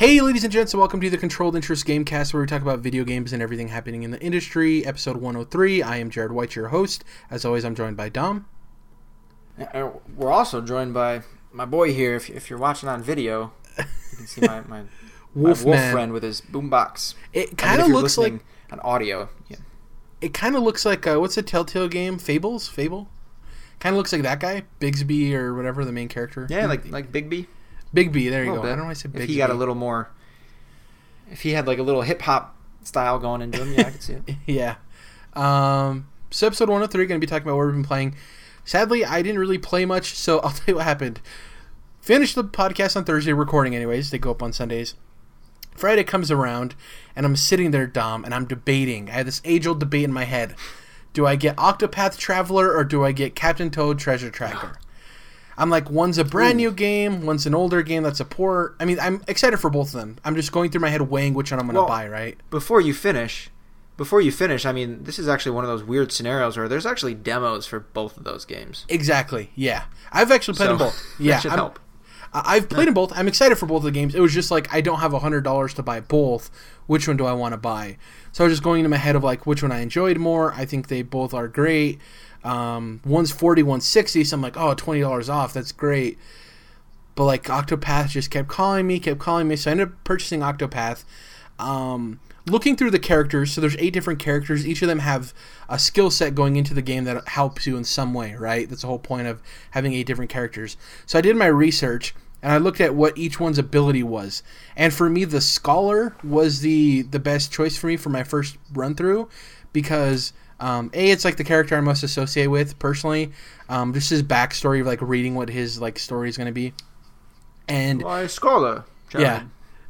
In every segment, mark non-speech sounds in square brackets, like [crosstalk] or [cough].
Hey, ladies and gents, and welcome to the Controlled Interest Gamecast, where we talk about video games and everything happening in the industry. Episode 103. I am Jared White, your host. As always, I'm joined by Dom. Uh, We're also joined by my boy here. If, if you're watching on video, you can see my, my, my [laughs] wolf friend with his boombox. It kind of you're looks like an audio. Yeah. it kind of looks like uh, what's the Telltale game? Fables, Fable. Kind of looks like that guy, Bigsby or whatever the main character. Yeah, like like Bigby. Bigby. There you go. little I don't know why I said Bigsby. If he got a little more, if he had like a little hip hop style going into him, yeah, I could see it. [laughs] yeah. Um, so episode 103, going to be talking about what we've been playing. Sadly, I didn't really play much, so [laughs] I'll tell you what happened. Finished the podcast on Thursday, recording anyways. They go up on Sundays. Friday comes around, and I'm sitting there, Dom, and I'm debating. I had this age old debate in my head. Do I get Octopath Traveler or do I get Captain Toad Treasure Tracker? [sighs] [laughs] I'm like, one's a brand new game, one's an older game that's a port. I mean, I'm excited for both of them. I'm just going through my head weighing which one I'm going to Well- buy, right? Before you finish, before you finish, I mean, this is actually one of those weird scenarios where there's actually demos for both of those games. Exactly. Yeah, I've actually played So, them both. [laughs] that Yeah, should I'm, help. I've played them both. I'm excited for both of the games. It was just like I don't have hundred dollars to buy both. Which one do I want to buy? So I was just going into my head of like which one I enjoyed more. I think they both are great. Um, one's 40, one's 60, so I'm like, oh, $20 off. That's great. But like Octopath just kept calling me, kept calling me. So I ended up purchasing Octopath. Um, looking through the characters, so there's eight different characters. Each of them have a skill set going into the game that helps you in some way, right? That's the whole point of having eight different characters. So I did my research and I looked at what each one's ability was. And for me, the scholar was the the best choice for me for my first run through because um, a it's like the character I most associate with personally. Um, just his backstory of like reading what his like story is going to be, and Why, Scholar. yeah,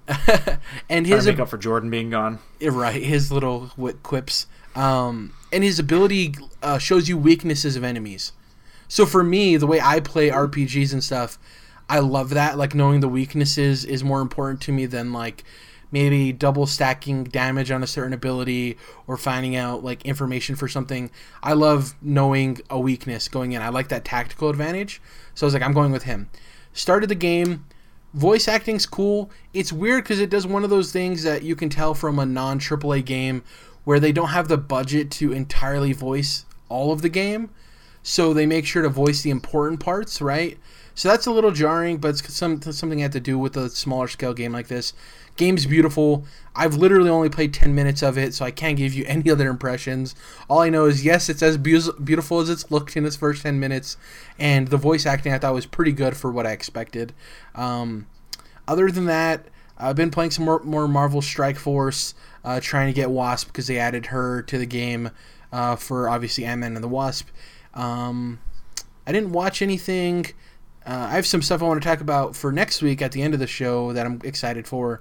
[laughs] and His make up for Jordan being gone. Right his little wit quips um, and his ability uh, shows you weaknesses of enemies so for me the way i play rpgs and stuff i love that like knowing the weaknesses is more important to me than like maybe double stacking damage on a certain ability or finding out like information for something i love knowing a weakness going in i like that tactical advantage so i was like i'm going with him started the game voice acting's cool. It's weird because it does one of those things that you can tell from a non AAA game where they don't have the budget to entirely voice all of the game. So they make sure to voice the important parts, right? So that's a little jarring, but it's some, something I have to do with a smaller scale game like this. Game's beautiful. I've literally only played 10 minutes of it, so I can't give you [laughs] any other impressions. All I know is, yes, it's as beau- beautiful as it's looked in its first 10 minutes, and the voice acting I thought was pretty good for what I expected. Um, other than that, I've been playing some more, more Marvel Strike Force, uh, trying to get Wasp because they added her to the game uh, for obviously Ant Man and the Wasp. Um, I didn't watch anything. Uh, I have some stuff I want to talk about for next week at the end of the show that I'm excited for.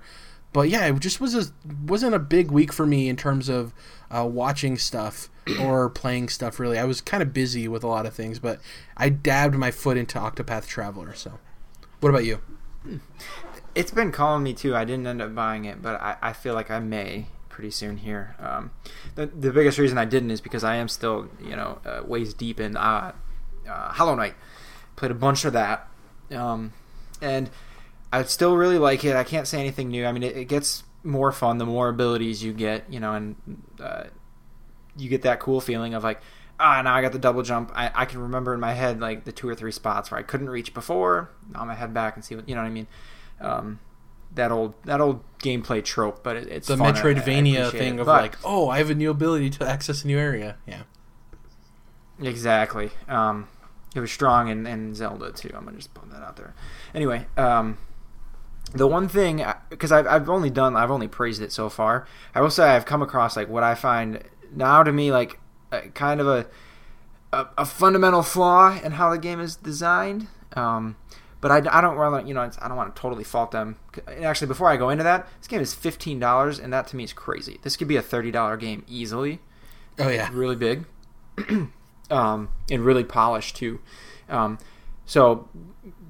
But yeah, it just was a, wasn't a big week for me in terms of uh, watching stuff [clears throat] or playing stuff. Really, I was kind of busy with a lot of things, but I dabbed my foot into Octopath Traveler. So, what about you? It's been calling me too. I didn't end up buying it, but I, I feel like I may pretty soon here. Um, the the biggest reason I didn't is because I am still you know uh, ways deep in uh, uh, Hollow Knight. Played a bunch of that, um, and I still really like it. I can't say anything new. I mean, it, it gets more fun the more abilities you get, you know, and uh, you get that cool feeling of like, ah, now I got the double jump. I, I can remember in my head like the two or three spots where I couldn't reach before. Now I'm gonna head back and see what you know what I mean. Um, that old that old gameplay trope, but it, it's the fun. I- I Metroidvania thing it. of But- like, oh, I have a new ability to access a new area. Yeah. Exactly. Um, it was strong in, in Zelda too. I'm gonna just put that out there. Anyway, um, the one thing because I've I've only done I've only praised it so far. I will say I've come across like what I find now to me like a, kind of a, a a fundamental flaw in how the game is designed. Um, but I, I don't want to you know I don't want to totally fault them. And actually, before I go into that, this game is fifteen dollars, and that to me is crazy. This could be a thirty dollar game easily Oh yeah. really big [clears throat] um, and really polished too. Um, so,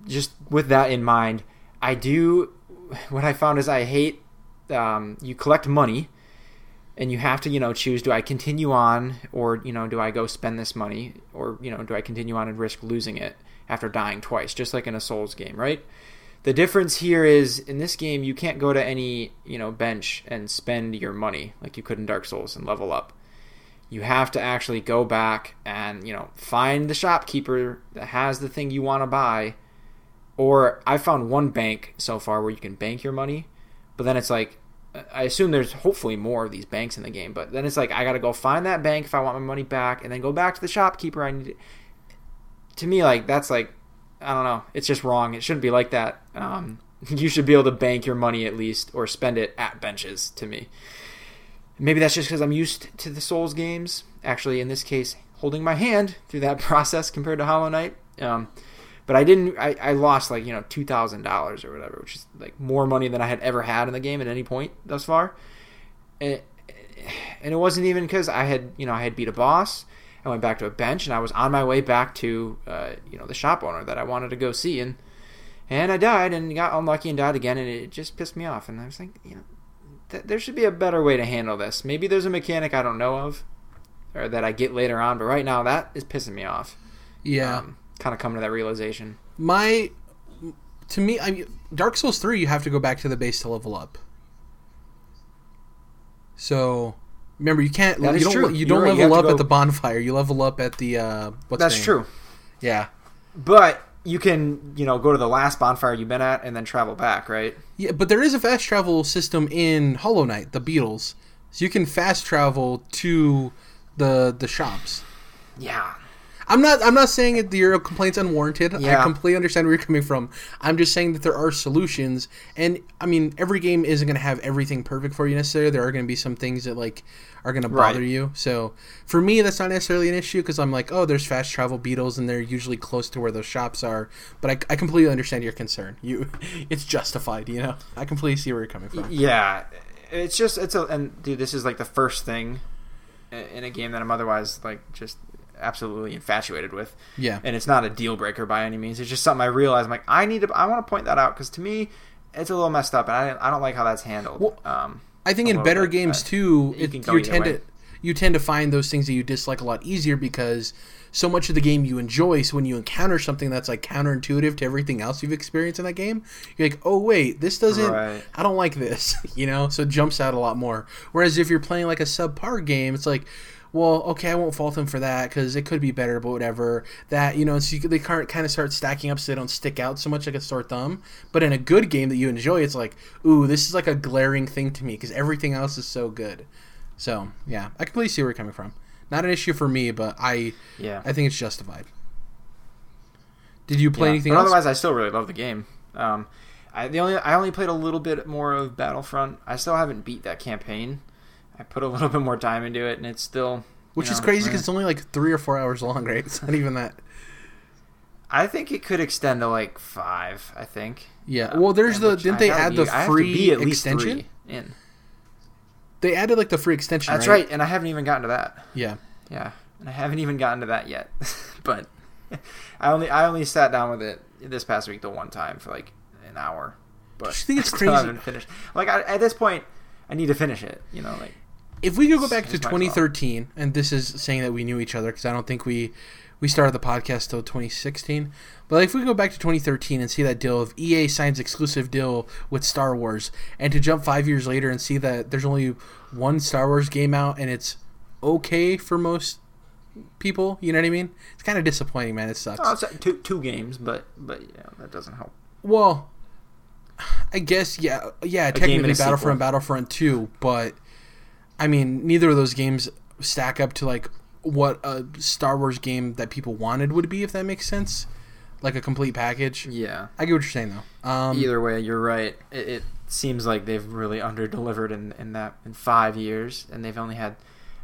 just with that in mind, I do. What I found is I hate um, you collect money, and you have to you know choose: do I continue on, or you know, do I go spend this money, or you know, do I continue on and risk losing it after dying twice, just like in a Souls game, right? The difference here is in this game you can't go to any you know bench and spend your money like you could in Dark Souls and level up. You have to actually go back and you know find the shopkeeper that has the thing you want to buy. Or I found one bank so far where you can bank your money, but then it's like I assume there's hopefully more of these banks in the game, but then it's like I got to go find that bank if I want my money back, and then go back to the shopkeeper. I need. To me, like that's like, I don't know. It's just wrong. It shouldn't be like that. Um, [laughs] you should be able to bank your money at least, or spend it at benches. To me, maybe that's just because I'm used to the Souls games. Actually, in this case, holding my hand through that [laughs] process compared to Hollow Knight. Um, but I didn't. I, I lost like you know two thousand dollars or whatever, which is like more money than I had ever had in the game at any point thus far. And, and it wasn't even because I had you know I had beat a boss. I went back to a bench and I was on my way back to uh, you know the shop owner that I wanted to go see and and I died and got unlucky and died again and it just pissed me off and I was like you know th- there should be a better way to handle this. Maybe there's a mechanic I don't know of or that I get later on, but right now that is pissing me off. Yeah. Um, kind of come to that realization. My, to me, I mean, Dark Souls three, you have to go back to the base to level up. So, remember, you can't. That you is don't. true. You You're don't right, you level up to at the bonfire. You level up at the. Uh, what's That's true. Yeah. But you can, you know, go to the last bonfire you've been at and then travel back, right? Yeah, but there is a fast travel system in Hollow Knight, the beetles, so you can fast travel to the the shops. Yeah. I'm not. I'm not saying that your complaint's unwarranted. Yeah. I completely understand where you're coming from. I'm just saying that there are solutions, and I mean, every game isn't going to have everything perfect for you necessarily. There are going to be some things that like are going to bother Right. you. So for me, that's not necessarily an issue because I'm like, oh, there's fast travel beetles, and they're usually close to where those shops are. But I, I completely understand your concern. You, [laughs] it's justified. You know, I completely see where you're coming from. Yeah. It's just, it's a, and dude, this is like the first thing in a game that I'm otherwise like just absolutely infatuated with. Yeah. And it's not a deal breaker by any means. It's just something I realize. I'm like, I need to, I want to point that out because to me, it's a little messed up and I, I don't like how that's handled. Well, um, I think in better bit, games too, you it, you tend way. to you tend to find those things that you dislike a lot easier because so much of the game you enjoy. So when you encounter something that's like counterintuitive to everything else you've experienced in that game, you're like, oh wait, this doesn't. Right. I don't like this, [laughs] you know. So it jumps out a lot more. Whereas if you're playing like a subpar game, it's like. Well, okay, I won't fault them for that because it could be better, but whatever. That you know, so you, they kind of start stacking up so they don't stick out so much like a sore thumb. But in a good game that you enjoy, it's like, ooh, this is like a glaring thing to me because everything else is so good. So yeah, I completely see where you're coming from. Not an issue for me, but I yeah. I think it's justified. Did you play Yeah. anything but else? Otherwise, I still really love the game. Um, I the only I only played a little bit more of Battlefront. I still haven't beat that campaign. I put a little bit more time into it, and it's still Which you is know, crazy eh. because it's only like three or four hours long, right? It's not even that. I think it could extend to like five. I think. Yeah. Well, there's the didn't I they add be- the I free be at least extension? in. They added like the free extension. That's right. right, and I haven't even gotten to that. Yeah. Yeah, and I haven't even gotten to that yet. [laughs] but [laughs] I only I only sat down with it this past week the one time for like an hour. But you think [laughs] it's I crazy? haven't finished. Like I, at this point, I need to finish it. You know, like If we could go back to It's my 2013, and this is saying that we knew each other because I don't think we we started the podcast till 2016. But like, if we go back to 2013 and see that deal of EA signs exclusive deal with Star Wars, and to jump five years later and see that there's only one Star Wars game out and it's okay for most people, you know what I mean? It's kind of disappointing, man. It sucks. oh, it's uh, two two games, but but yeah, that doesn't help. Well, I guess yeah, yeah. Technically. Battlefront, Battlefront Two, but I mean, neither of those games stack up to like what a Star Wars game that people wanted would be, if that makes sense. Like a complete package. Yeah. I get what you're saying though. Um, Either way, you're right. It, it seems like they've really under delivered in in that in five years, and they've only had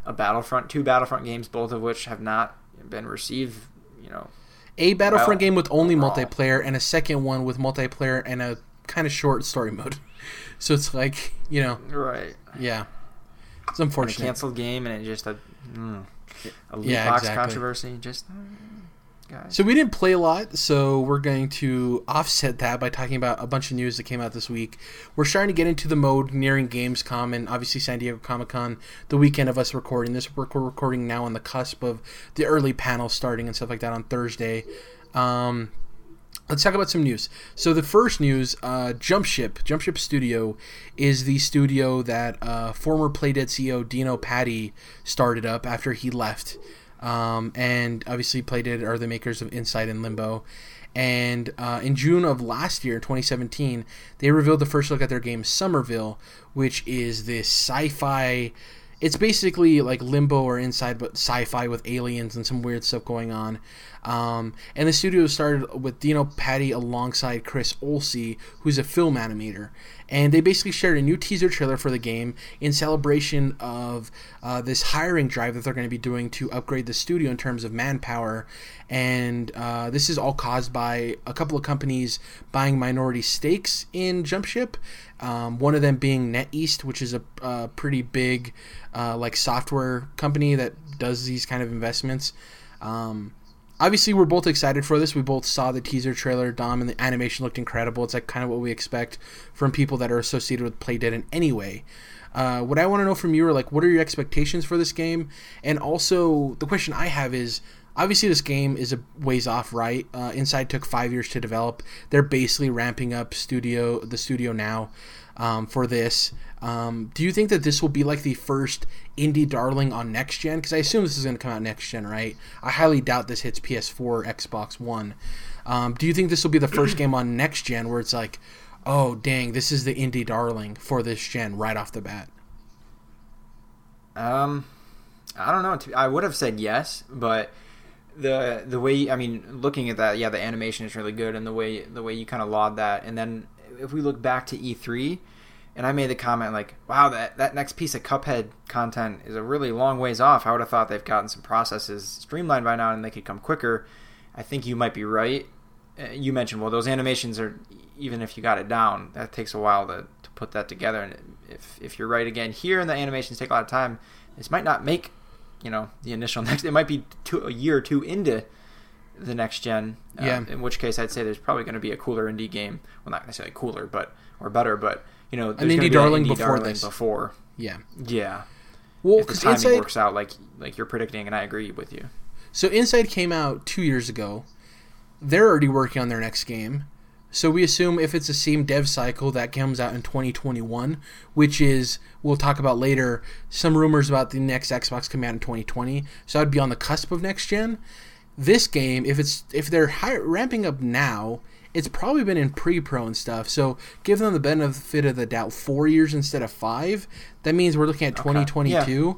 a Battlefront, two Battlefront games, both of which have not been received. You know, a Battlefront well, game with only overall. multiplayer, and a second one with multiplayer and a kind of short story mode. [laughs] So it's like you know, right. yeah, it's And a unfortunate. canceled game, and it just a mm, a loot Yeah, box exactly. controversy. Just mm, guys. So we didn't play a lot, so we're going to offset that by talking about a bunch of news that came out this week. We're starting to get into the mode nearing Gamescom and obviously San Diego Comic Con. The weekend of us recording this, we're, we're recording now on the cusp of the early panel starting and stuff like that on Thursday. Um, Let's talk about some news. So the first news, uh, Jumpship, Jumpship Studio, is the studio that uh, former Playdead CEO Dino Patti started up after he left, um, and obviously Playdead are the makers of Inside and Limbo. And uh, in June of last year, 2017, they revealed the first look at their game Somerville, which is this sci-fi it's basically like limbo or inside but sci-fi with aliens and some weird stuff going on um, and the studio started with dino patti alongside chris olsey who's a film animator and they basically shared a new teaser trailer for the game in celebration of uh, this hiring drive that they're going to be doing to upgrade the studio in terms of manpower and uh, this is all caused by a couple of companies buying minority stakes in jumpship um, one of them being NetEase which is a, a pretty big uh, like software company that does these kind of investments. Um, obviously, we're both excited for this. We both saw the teaser trailer, Dom, and the animation looked incredible. It's like kind of what we expect from people that are associated with Playdead in any way. Uh, what I want to know from you are like, what are your expectations for this game? And also, the question I have is, obviously this game is a ways off, right? Uh, Inside took five years to develop. They're basically ramping up studio the studio now um, for this. Um, do you think that this will be like the first indie darling on next gen? Because I assume this is going to come out next gen, right? I highly doubt this hits PS4, Xbox One. Um, do you think this will be the first [clears throat] game on next gen where it's like, oh dang, this is the indie darling for this gen right off the bat? Um, I don't know. I would have said yes, but the the way I mean, looking at that, yeah, the animation is really good, and the way the way you kind of laud that, and then if we look back to E3, and I made the comment like, "Wow, that that next piece of Cuphead content is a really long ways off. I would have thought they've gotten some processes streamlined by now, and they could come quicker." I think you might be right. Uh, you mentioned well, those animations are even if you got it down, that takes a while to, to put that together. And if if you're right again here, and the animations take a lot of time, this might not make you know the initial [laughs] next. It might be two, a year or two into the next gen. Uh, yeah. In which case, I'd say there's probably going to be a cooler indie game. Well, not necessarily cooler, but or better, but you know, an indie darling indie before darling this. Before. Yeah. Yeah. Well, if the timing Inside, works out like like you're predicting, and I agree with you. So Inside came out two years ago. They're already working on their next game. So we assume if it's the same dev cycle that comes out in 2021, which is we'll talk about later, some rumors about the next Xbox coming out in 2020. So I'd be on the cusp of next gen. This game, if it's if they're high, ramping up now, it's probably been in pre-pro and stuff. So give them the benefit of the doubt, four years instead of five. That means we're looking at 2022. Yeah.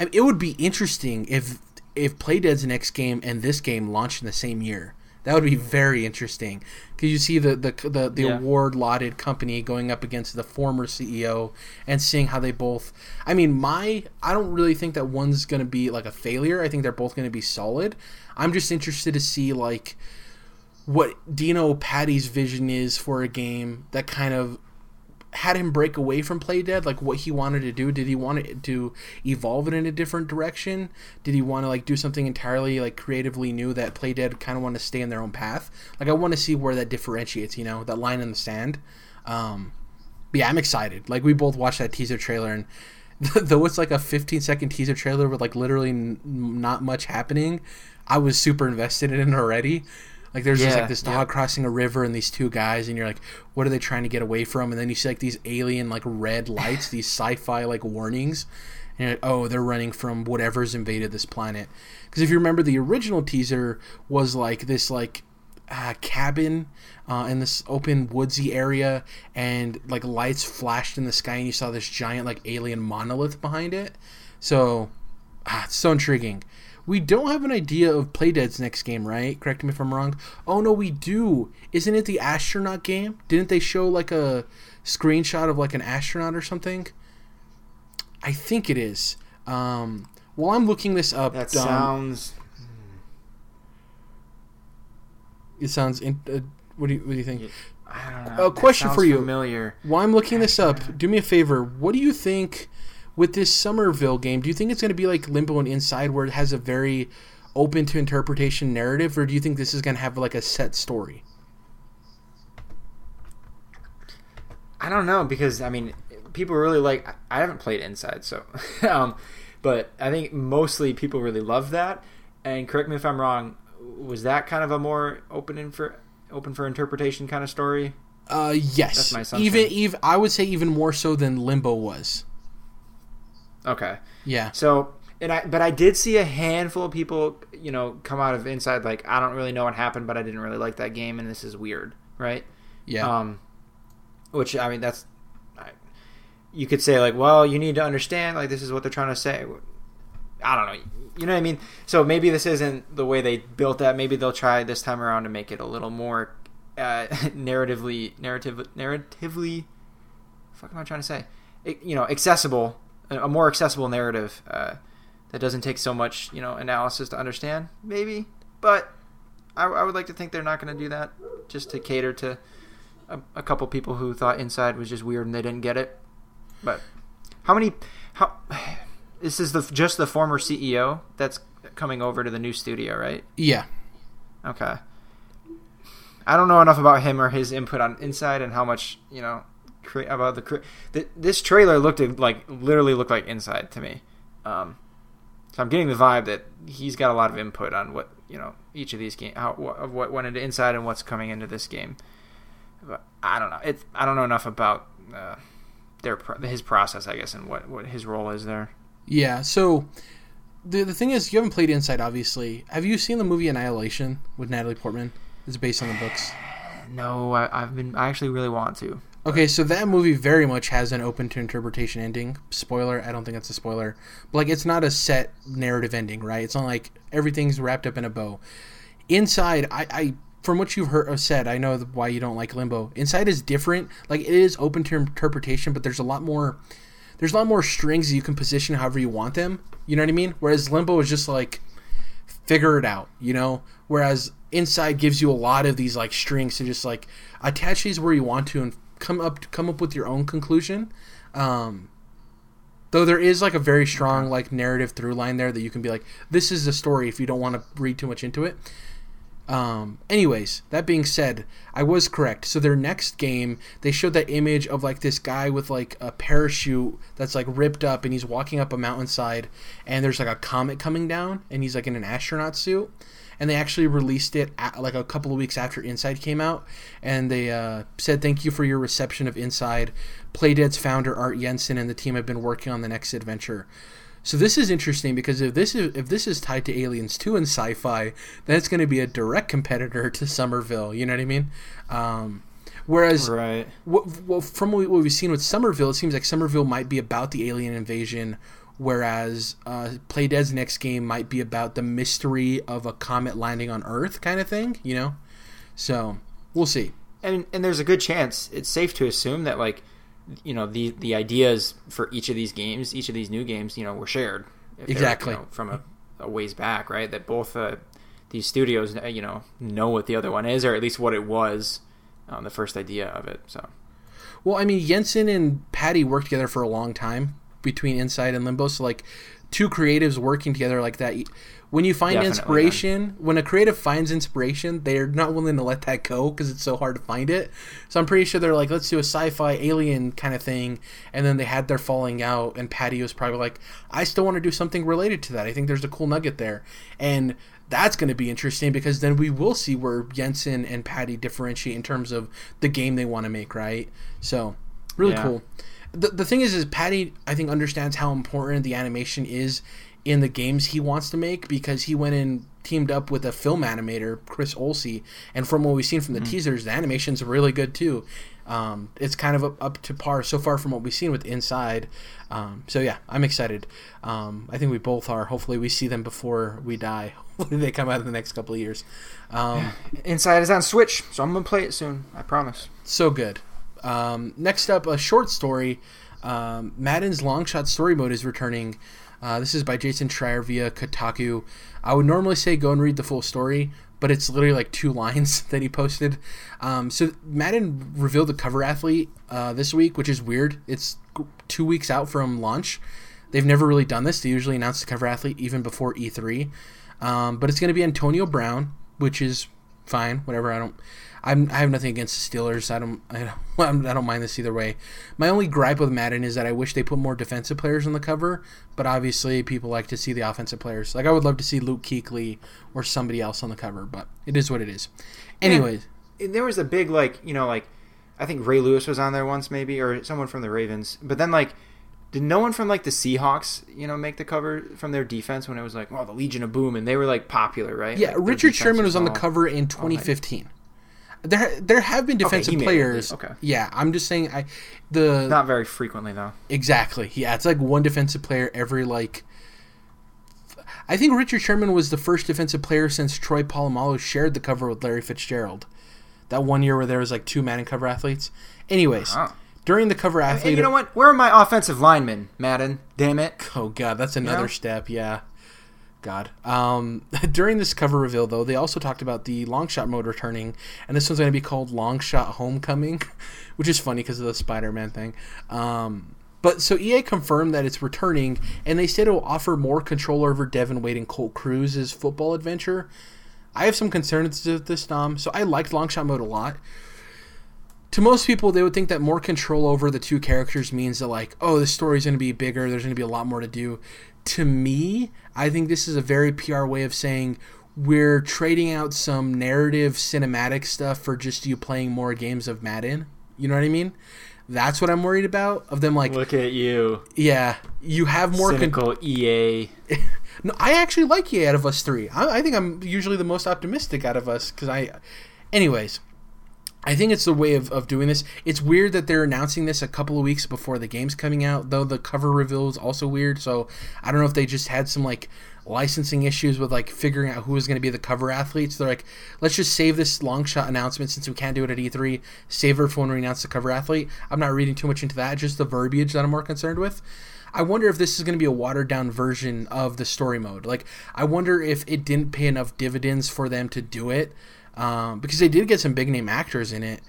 I mean, it would be interesting if if Playdead's next game and this game launched in the same year. That would be hmm. very interesting because you see the the the, the yeah. award lauded company going up against the former CEO and seeing how they both. I mean, my I don't really think that one's going to be like a failure. I think they're both going to be solid. I'm just interested to see like what Dino Patti's vision is for a game that kind of had him break away from Playdead, like what he wanted to do. Did he want to evolve it in a different direction? Did he want to like do something entirely like creatively new that Playdead kind of want to stay in their own path? Like I want to see where that differentiates, you know, that line in the sand. Um, yeah, I'm excited. Like we both watched that teaser trailer and [laughs] though it's like a 15 second teaser trailer with like literally n- not much happening, I was super invested in it already. Like there's yeah, just like this dog yeah. crossing a river and these two guys, and you're like, what are they trying to get away from? And then you see like these alien like red lights, [laughs] these sci-fi like warnings, and like, oh, they're running from whatever's invaded this planet. Because if you remember, the original teaser was like this like uh, cabin uh, in this open woodsy area, and like lights flashed in the sky, and you saw this giant like alien monolith behind it. So, ah, it's so intriguing. We don't have an idea of Playdead's next game, right? Correct me if I'm wrong. Oh no, we do. Isn't it the astronaut game? Didn't they show like a screenshot of like an astronaut or something? I think it is. Um, while I'm looking this up, that sounds. It sounds. In, uh, what do you What do you think? I don't know. A question for you. Familiar. While I'm looking [laughs] this up, do me a favor. What do you think? With this Somerville game, do you think it's going to be like Limbo and Inside, where it has a very open to interpretation narrative, or do you think this is going to have like a set story? I don't know because I mean, people really like. I haven't played Inside, so, [laughs] um, but I think mostly people really love that. And correct me if I'm wrong. Was that kind of a more open infer, open for interpretation kind of story. Uh, yes. That's my assumption. Even, even I would say even more so than Limbo was. Okay. Yeah. So, and I, but I did see a handful of people, you know, come out of inside like, I don't really know what happened, but I didn't really like that game, and this is weird, right? Yeah. Um, which I mean, that's, I, you could say like, well, you need to understand, like, this is what they're trying to say. I don't know. You know what I mean? So maybe this isn't the way they built that. Maybe they'll try this time around to make it a little more uh, [laughs] narratively, narrative, narratively. Fuck, am I trying to say? It, you know, accessible, a more accessible narrative uh, that doesn't take so much, you know, analysis to understand. Maybe, but I, I would like to think they're not going to do that just to cater to a, a couple people who thought Inside was just weird and they didn't get it. But how many? How [sighs] this is the just the former CEO that's coming over to the new studio, right? yeah. Okay. I don't know enough about him or his input on Inside and how much you know cre- about the, cre- th- this trailer looked like literally looked like Inside to me. Um, so I'm getting the vibe that he's got a lot of input on what you know each of these games, how wh- of what went into Inside and what's coming into this game. But I don't know. It I don't know enough about uh, their his process, I guess, and what what his role is there. Yeah. So the the thing is, you haven't played Inside, obviously. Have you seen the movie Annihilation with Natalie Portman? It's based on the books. [sighs] No, I, I've been. I actually really want to. Okay, so that movie very much has an open to interpretation ending. Spoiler, I don't think that's a spoiler. But like it's not a set narrative ending, right? It's not like everything's wrapped up in a bow. Inside, I, I from what you've heard or said, I know why you don't like Limbo. Inside is different. Like it is open to interpretation, but there's a lot more there's a lot more strings you can position however you want them. You know what I mean? Whereas Limbo is just like figure it out, you know? Whereas Inside gives you a lot of these like strings to just like attach these where you want to and come up come up with your own conclusion. Um though there is like a very strong like narrative through line there that you can be like this is the story if you don't want to read too much into it. Um, anyways, that being said, I was correct. So their next game, they showed that image of like this guy with like a parachute that's like ripped up and he's walking up a mountainside and there's like a comet coming down and he's like in an astronaut suit. And they actually released it at, like a couple of weeks after Inside came out, and they uh, said thank you for your reception of Inside. Playdead's founder Arnt Jensen and the team have been working on the next adventure. So this is interesting because if this is if this is tied to Aliens 2 and sci-fi, then it's going to be a direct competitor to Somerville. You know what I mean? Um, whereas, Right. what, well, from what we've seen with Somerville, it seems like Somerville might be about the alien invasion, whereas uh, Playdead's next game might be about the mystery of a comet landing on Earth, kind of thing. You know? So we'll see. and and there's a good chance it's safe to assume that like you know the the ideas for each of these games each of these new games you know were shared Exactly. you know, from a, a ways back right that both uh, these studios uh, you know know what the other one is or at least what it was um, the first idea of it so Well, I mean, Jensen and Patti worked together for a long time between Inside and Limbo. So, like, two creatives working together like that. When you find Definitely, inspiration, when a creative finds inspiration, they're not willing to let that go because it's so hard to find it. So, I'm pretty sure they're like, let's do a sci fi alien kind of thing. And then they had their falling out, and Patti was probably like, I still want to do something related to that. I think there's a cool nugget there. And that's going to be interesting because then we will see where Jensen and Patti differentiate in terms of the game they want to make, right? So, really Yeah. cool. The, the thing is, is Patti, I think, understands how important the animation is in the games he wants to make because he went and teamed up with a film animator, Chris Olsey, and from what we've seen from the teasers, the animation's really good too. Um, it's kind of up, up to par so far from what we've seen with Inside. Um, so yeah, I'm excited. Um, I think we both are. Hopefully, we see them before we die. [laughs] Hopefully, they come out in the next couple of years. Um, inside is on switch so i'm gonna play it soon i promise so good. Um, next up, a short story. Um, Madden's long shot story mode is returning. Uh, this is by Jason Schreier via Kotaku. I would normally say go and read the full story, but it's literally like two [laughs] lines that he posted. Um, so Madden revealed the cover athlete uh, this week, which is weird. It's two weeks out from launch. They've never really done this. They usually announce the cover athlete even before E3. Um, but it's going to be Antonio Brown, which is fine. Whatever. I don't. I'm, I have nothing against the Steelers. I don't. I don't. [laughs] I don't mind this either way. My only gripe with Madden is that I wish they put more defensive players on the cover. But obviously, people like to see the offensive players. Like I would love to see Luke Kuechly or somebody else on the cover. But it is what it is. Anyways, there was a big like you know like I think Ray Lewis was on there once maybe or someone from the Ravens, but then like did no one from like the Seahawks, you know, make the cover from their defense when it was like, oh, the Legion of Boom, and they were like popular, right? Yeah, Like, Richard Sherman was on the cover in 2015. There, there have been defensive it. players. Okay. Yeah, I'm just saying. I the Not very frequently though. exactly. Yeah, it's like one defensive player every like. I think Richard Sherman was the first defensive player since Troy Polamalu shared the cover with Larry Fitzgerald. That one year where there was like two Madden cover athletes. Anyways. During the cover athlete, And you know what? Where are my offensive linemen, Madden? Damn it! Oh god, that's another know? step. Yeah. God. Um, [laughs] during this cover reveal, though, they also talked about the long shot mode returning, and this one's going to be called Long Shot Homecoming, [laughs] which is funny because of the Spider-Man thing. Um, but so EA confirmed that it's returning, and they said it will offer more control over Devin Wade and Colt Cruz's football adventure. I have some concerns with this, Dom. So I liked long shot mode a lot to most people, they would think that more control over the two characters means that, like, oh, the story's going to be bigger. There's going to be a lot more to do. To me, I think this is a very PR way of saying we're trading out some narrative cinematic stuff for just you playing more games of Madden. You know what I mean? That's what I'm worried about. Of them, like, Look at you, yeah, you have more. Con- cynical EA. [laughs] no, I actually like EA out of us three. I, I think I'm usually the most optimistic out of us because I, anyways, I think it's the way of, of doing this. It's weird that they're announcing this a couple of weeks before the game's coming out, though the cover reveal is also weird. So I don't know if they just had some like licensing issues with like figuring out who was going to be the cover athletes. They're like, let's just save this long shot announcement since we can't do it at E3. Save it for when we announce the cover athlete. I'm not reading too much into that. Just the verbiage that I'm more concerned with. I wonder if this is going to be a watered down version of the story mode. Like, I wonder if it didn't pay enough dividends for them to do it um, because they did get some big name actors in it.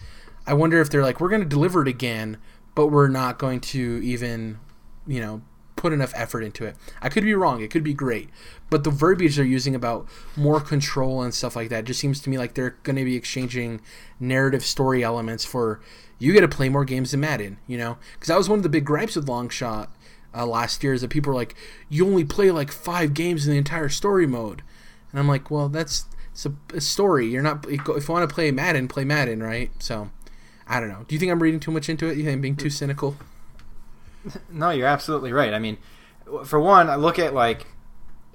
I wonder if they're like, we're going to deliver it again, but we're not going to even, you know, put enough effort into it. I could be wrong. It could be great. But the verbiage they're using about more control and stuff like that just seems to me like they're going to be exchanging narrative story elements for you get to play more games than Madden, you know? Because that was one of the big gripes with Longshot uh, last year is that people were like, you only play like five games in the entire story mode. And I'm like, well, that's it's a, a story. You're not if you want to play Madden, play Madden, right? So, I don't know. Do you think I'm reading too much into it? You think I'm being too cynical? No, you're absolutely right. I mean, for one, I look at like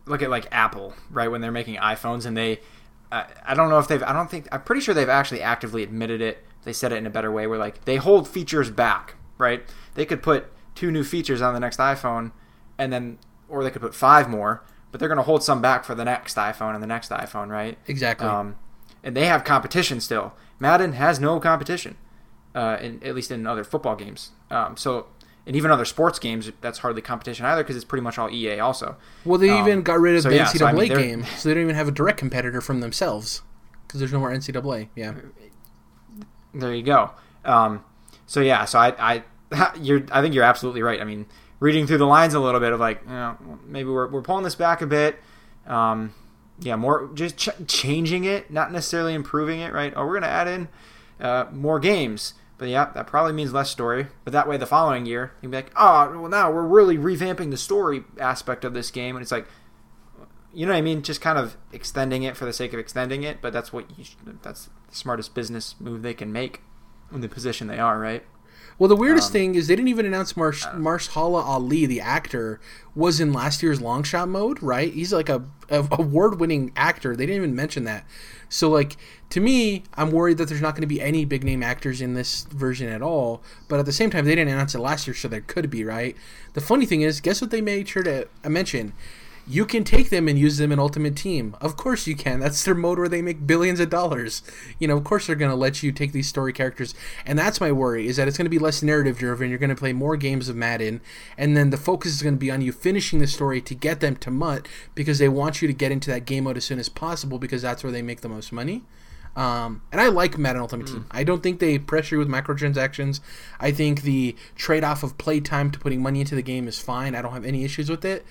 look at like Apple, right? When they're making iPhones, and they, I, I don't know if they've, I don't think, I'm pretty sure they've actually actively admitted it. They said it in a better way, where like they hold features back, right? They could put two new features on the next iPhone, and then, or they could put five more, but they're going to hold some back for the next iPhone and the next iPhone, right? Exactly. Um, and they have competition still. Madden has no competition, uh, in, at least in other football games. Um, so, and even other sports games, that's hardly competition either because it's pretty much all EA also. well, they um, even got rid of so the yeah, NCAA so I mean, game, so they don't even have a direct competitor from themselves because there's no more NCAA. Yeah. There you go. Um, so yeah, so I, I, [laughs] you're, I think you're absolutely right. I mean, reading through the lines a little bit of like, you know, maybe we're, we're pulling this back a bit. Um, yeah, more just ch- changing it, not necessarily improving it. Right? Oh, we're gonna add in uh, more games, but yeah, that probably means less story. But that way, the following year, you'd be like, oh, well, now we're really revamping the story aspect of this game, and it's like, you know what I mean? Just kind of extending it for the sake of extending it. But that's what you sh- that's the smartest business move they can make in the position they are, right? Well, the weirdest Um, thing is they didn't even announce Marsh Mahershala Ali, the actor, was in last year's long shot mode. Right? He's like a, a award winning actor. They didn't even mention that. So, like to me, I'm worried that there's not going to be any big name actors in this version at all. But at the same time, they didn't announce it last year, so there could be. Right? The funny thing is, guess what they made sure to uh, mention. You can take them and use them in Ultimate Team. Of course you can. That's their mode where they make billions of dollars. You know, of course they're going to let you take these story characters. And that's my worry is that it's going to be less narrative driven. You're going to play more games of Madden and then the focus is going to be on you finishing the story to get them to MUT because they want you to get into that game mode as soon as possible because that's where they make the most money. Um, and I like Madden Ultimate Team. I don't think they pressure you with microtransactions. I think the trade off of playtime to putting money into the game is fine. I don't have any issues with it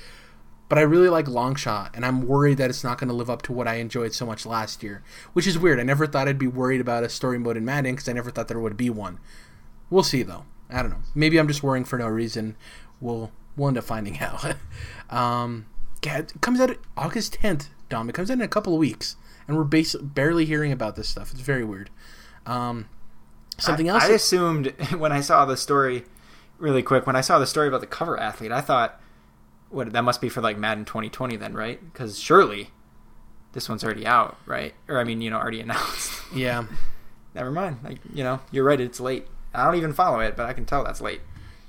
but I really like Longshot, and I'm worried that it's not going to live up to what I enjoyed so much last year, which is weird. I never thought I'd be worried about a story mode in Madden because I never thought there would be one. We'll see though. I don't know. Maybe I'm just worrying for no reason. We'll we'll end up finding [laughs] out. um, yeah, it comes out August 10th, Dom. It comes out in a couple of weeks, and we're bas- barely hearing about this stuff. It's very weird. Um, something I, else. I assumed [laughs] when I saw the story, really quick, when I saw the story about the cover athlete, I thought, what that must be for like Madden 2020 then, right? Because surely this one's already out, right? Or I mean, you know, already [laughs] announced. yeah. Never mind. Like, you know, you're right. It's late. I don't even follow it, but I can tell that's late.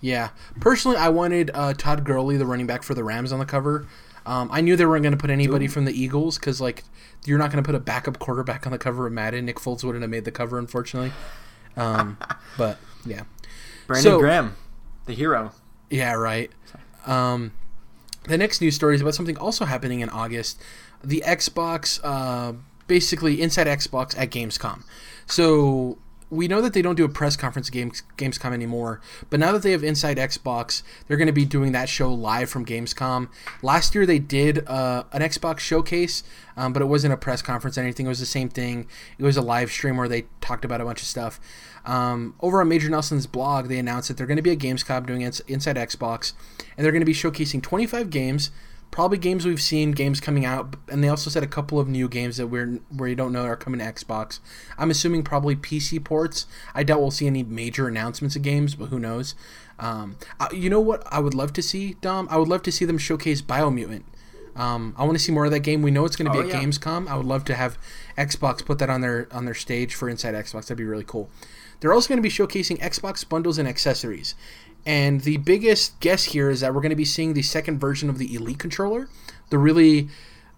Yeah. Personally, I wanted uh, Todd Gurley, the running back for the Rams, on the cover. Um, I knew they weren't going to put anybody Ooh. from the Eagles because, like, you're not going to put a backup quarterback on the cover of Madden. Nick Foles wouldn't have made the cover, unfortunately. Um, [laughs] but yeah, Brandon So- Graham, the hero. yeah, right. Um, the next news story is about something also happening in August. The Xbox, uh, basically inside Xbox at Gamescom. So we know that they don't do a press conference at Games, Gamescom anymore, but now that they have Inside Xbox, they're going to be doing that show live from Gamescom. Last year they did uh, an Xbox showcase, um, but it wasn't a press conference or anything. It was the same thing. It was a live stream where they talked about a bunch of stuff. Um, over on Major Nelson's blog, they announced that they're going to be at Gamescom doing ins- Inside Xbox, and they're going to be showcasing 25 games probably games we've seen, games coming out, and they also said a couple of new games that we're where you don't know are coming to Xbox. I'm assuming probably PC ports. I doubt we'll see any major announcements of games, but who knows? Um, uh, you know what I would love to see, Dom? I would love to see them showcase Biomutant. Um, I want to see more of that game. We know it's going to be Oh, at yeah. Gamescom. I would love to have Xbox put that on their on their stage for Inside Xbox. That'd be really cool. They're also going to be showcasing Xbox bundles and accessories. And the biggest guess here is that we're going to be seeing the second version of the Elite controller, the really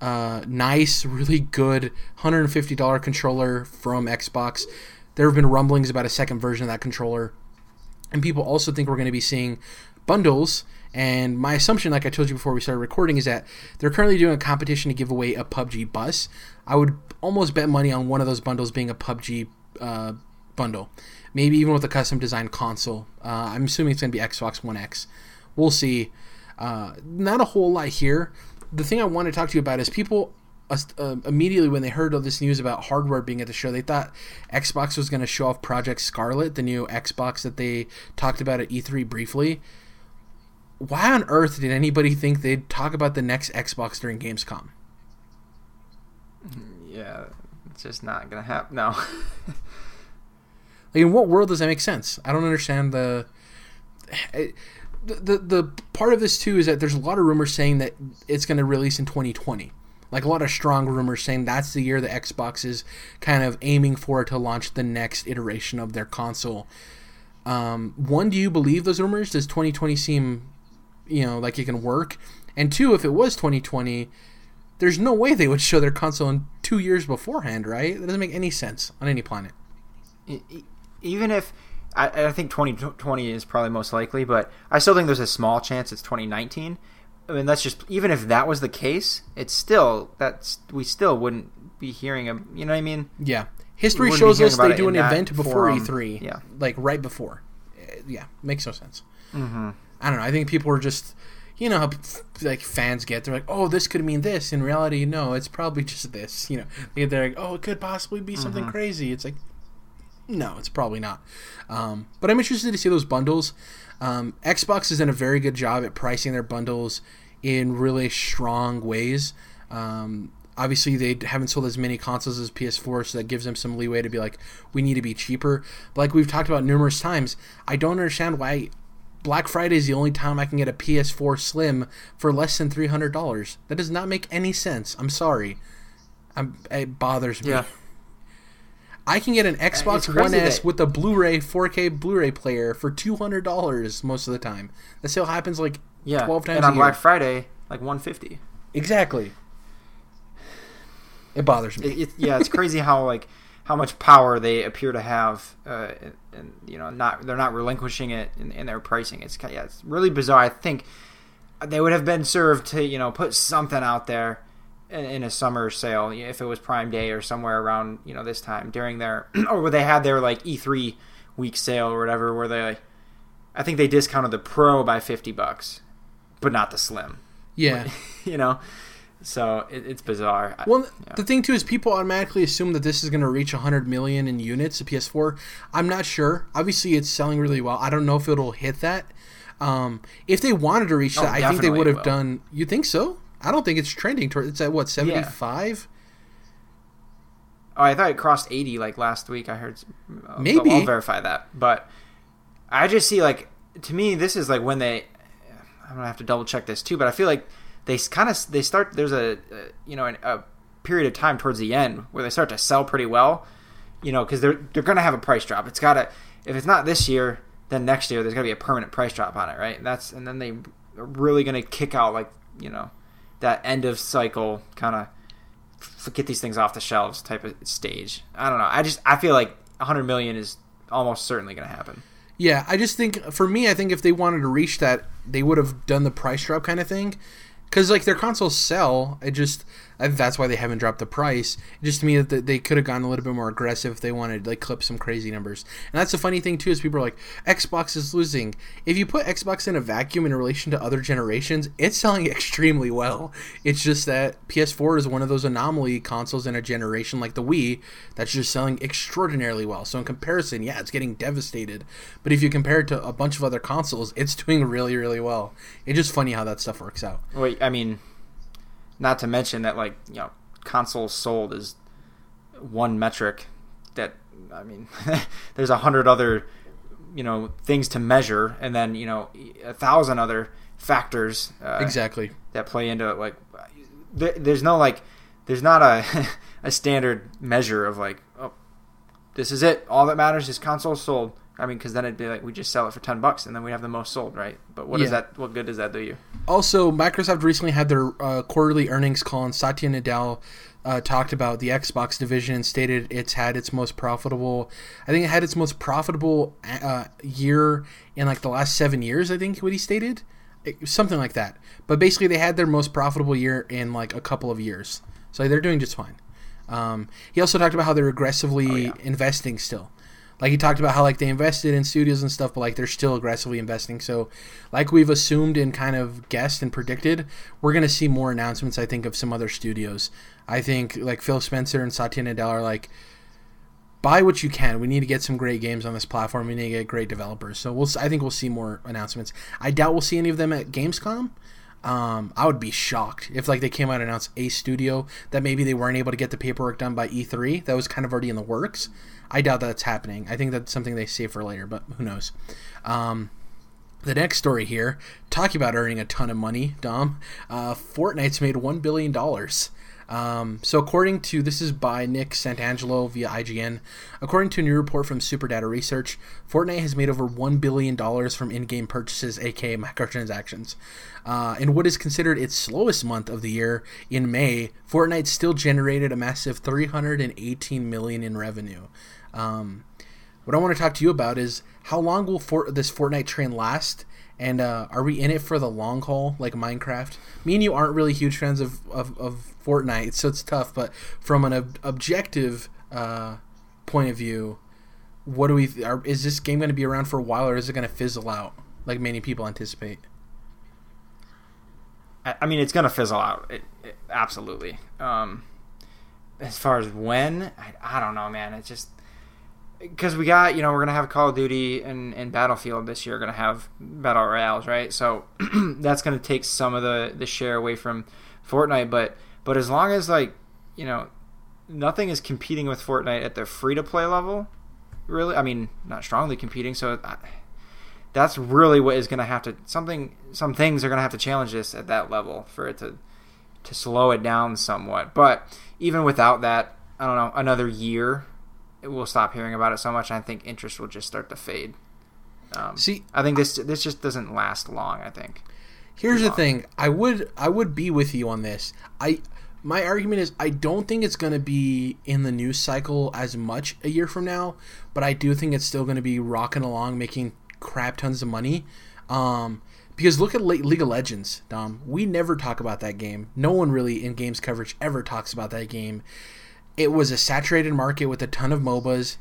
uh, nice, really good $150 controller from Xbox. There have been rumblings about a second version of that controller. And people also think we're going to be seeing bundles. And my assumption, like I told you before we started recording, is that they're currently doing a competition to give away a PUBG bus. I would almost bet money on one of those bundles being a PUBG uh, bundle. Maybe even with a custom designed console. Uh, I'm assuming it's going to be Xbox One X. We'll see. Uh, not a whole lot here. The thing I want to talk to you about is people uh, immediately when they heard of this news about hardware being at the show, they thought Xbox was going to show off Project Scarlett, the new Xbox that they talked about at E3 briefly. Why on earth did anybody think they'd talk about the next Xbox during Gamescom? Yeah, it's just not gonna happen. No. [laughs] Like, in what world does that make sense? I don't understand the. The, the, the part of this too is that there's a lot of rumors saying that it's going to release in 2020 like a lot of strong rumors saying that's the year the xbox is kind of aiming for to launch the next iteration of their console. Um, one do you believe those rumors? Does 2020 seem you know like it can work? And two if it was 2020 there's no way they would show their console in two years beforehand right? That doesn't make any sense on any planet even if I, I think 2020 is probably most likely, but I still think there's a small chance it's 2019. I mean, that's just even if that was the case, it's still that's we still wouldn't be hearing a you know what I mean? Yeah. History shows us they do an event before forum. E3. Yeah. Like right before. Uh, Yeah, makes no sense. Mm-hmm. I don't know. I think people are just, you know, how like fans get. They're like, oh, this could mean this. In reality, no, it's probably just this. You know, they- they're like, oh, it could possibly be something Mm-hmm. crazy. It's like, no, it's probably not. Um, but I'm interested to see those bundles. Um, Xbox has done a very good job at pricing their bundles in really strong ways. Um, obviously, they haven't sold as many consoles as PS4, so that gives them some leeway to be like, we need to be cheaper. But like we've talked about numerous times, I don't understand why Black Friday is the only time I can get a PS4 Slim for less than three hundred dollars. That does not make any sense. I'm sorry. I'm, it bothers me. Yeah. I can get an Xbox One S with a Blu-ray 4K Blu-ray player for two hundred dollars most of the time. That sale happens like Yeah. twelve times and on. Black Friday, like 150. exactly. It bothers me. It, it, yeah, it's crazy how like how much power they appear to have, uh, and, and you know, not they're not relinquishing it in, in their pricing. It's yeah, it's really bizarre. I think they would have been served to you know put something out there in, a summer sale if it was Prime Day or somewhere around you know this time during their [clears throat] or where they had their like E3 week sale or whatever where they. I think they discounted the Pro by fifty bucks, but not the Slim. yeah. [laughs] you know, so it, it's bizarre. Well, yeah. the thing too is people automatically assume that this is going to reach 100 million in units. The PS4. I'm not sure. Obviously, it's selling really well. I don't know if it'll hit that. Um, if they wanted to reach Oh, that, I think they would have done. You think so? I don't think it's trending toward. It's at what 75. Oh, I thought it crossed 80 like last week. I heard. uh, Maybe. I'll verify that, but I just see like to me this is like when they. I'm gonna have to double check this too, but I feel like they kind of they start. There's a, a you know an, a period of time towards the end where they start to sell pretty well. You know, because they're they're gonna have a price drop. It's gotta if it's not this year, then next year there's gotta be a permanent price drop on it, right? And that's and then they are really gonna kick out like you know that end of cycle kind of get these things off the shelves type of stage. I don't know. I just I feel like 100 million is almost certainly going to happen. Yeah, I just think for me, I think if they wanted to reach that, they would have done the price drop kind of thing. Because like their consoles sell, it just I that's why they haven't dropped the price. It just to me that they could have gone a little bit more aggressive if they wanted like clip some crazy numbers. And that's the funny thing too is people are like Xbox is losing. If you put Xbox in a vacuum in relation to other generations, it's selling [laughs] extremely well. It's just that PS4 is one of those anomaly consoles in a generation like the Wii that's just selling extraordinarily well. So in comparison, yeah, it's getting devastated. But if you compare it to a bunch of other consoles, it's doing really really well. It's just funny how that stuff works out. Wait, I mean, not to mention that like you know consoles sold is one metric that I mean [laughs] there's a hundred other you know things to measure and then you know a thousand other factors uh, Exactly. that play into it like there, there's no like there's not a [laughs] a standard measure of like this is it all that matters is consoles sold I mean because then it'd be like we just sell it for 10 bucks and then we have the most sold right but what does Yeah. that what good does that do you Also, Microsoft recently had their uh, quarterly earnings call, and Satya Nadella uh, talked about the Xbox division and stated it's had its most profitable. I think it had its most profitable uh, year in like the last seven years. I think what he stated, It- something like that. But basically, they had their most profitable year in like a couple of years, so they're doing just fine. Um, he also talked about how they're aggressively yeah. investing still. Like he talked about how like they invested in studios and stuff, but like they're still aggressively investing. So, like we've assumed and kind of guessed and predicted, we're gonna see more announcements. I think of some other studios. I think like Phil Spencer and Satya Nadella are like, buy what you can. We need to get some great games on this platform. We need to get great developers. So we'll. I think we'll see more announcements. I doubt we'll see any of them at Gamescom. Um, I would be shocked if like they came out and announced a studio that maybe they weren't able to get the paperwork done by E3. That was kind of already in the works. I doubt that's happening. I think that's something they save for later, but who knows? Um, the next story here, talking about earning a ton of money, Dom. Uh, Fortnite's made one billion dollars. Um, so according to this is by Nick Santangelo via IGN. According to a new report from Superdata Research, Fortnite has made over one billion dollars from in-game purchases, aka microtransactions. Uh, in what is considered its slowest month of the year, in May, Fortnite still generated a massive 318 million in revenue. Um, what I want to talk to you about is how long will for- this Fortnite train last, and uh, are we in it for the long haul like Minecraft? Me and you aren't really huge fans of, of, of Fortnite, so it's tough. But from an ob- objective uh, point of view, what do we? Are, is this game going to be around for a while, or is it going to fizzle out like many people anticipate? I, I mean, it's gonna fizzle out. It, it, absolutely. Um, as far as when, I, I don't know, man. It's just because we got you know we're gonna have Call of Duty and, and Battlefield this year. Gonna have battle royales, right? So [clears throat] that's gonna take some of the the share away from Fortnite. But but as long as like you know nothing is competing with Fortnite at the free to play level, really. I mean, not strongly competing. So. I, that's really what is to have to something some things are to have to challenge this at that level for it to to slow it down somewhat but even without that i don't know another year we'll stop hearing about it so much and i think interest will just start to fade um, See, i think this this just doesn't last long i think Here's the thing. I would I would be with you on this. I my argument is I don't think it's going to be in the news cycle as much a year from now, but I do think it's still going to be rocking along making crap tons of money. Um because look at Le- League of Legends, Dom. We never talk about that game. No one really in games coverage ever talks about that game. It was a saturated market with a ton of MOBAs.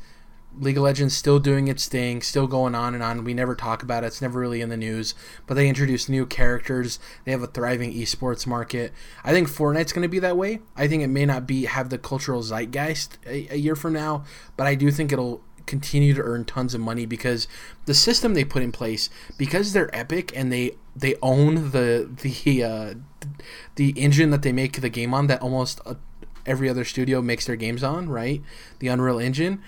League of Legends still doing its thing, still going on and on. We never talk about it. It's never really in the news. But they introduce new characters. They have a thriving esports market. I think Fortnite's going to be that way. I think it may not be have the cultural zeitgeist a, a year from now, but I do think it'll continue to earn tons of money because the system they put in place because they're epic and they they own the the uh, the engine that they make the game on that almost uh, every other studio makes their games on, right? The Unreal Engine.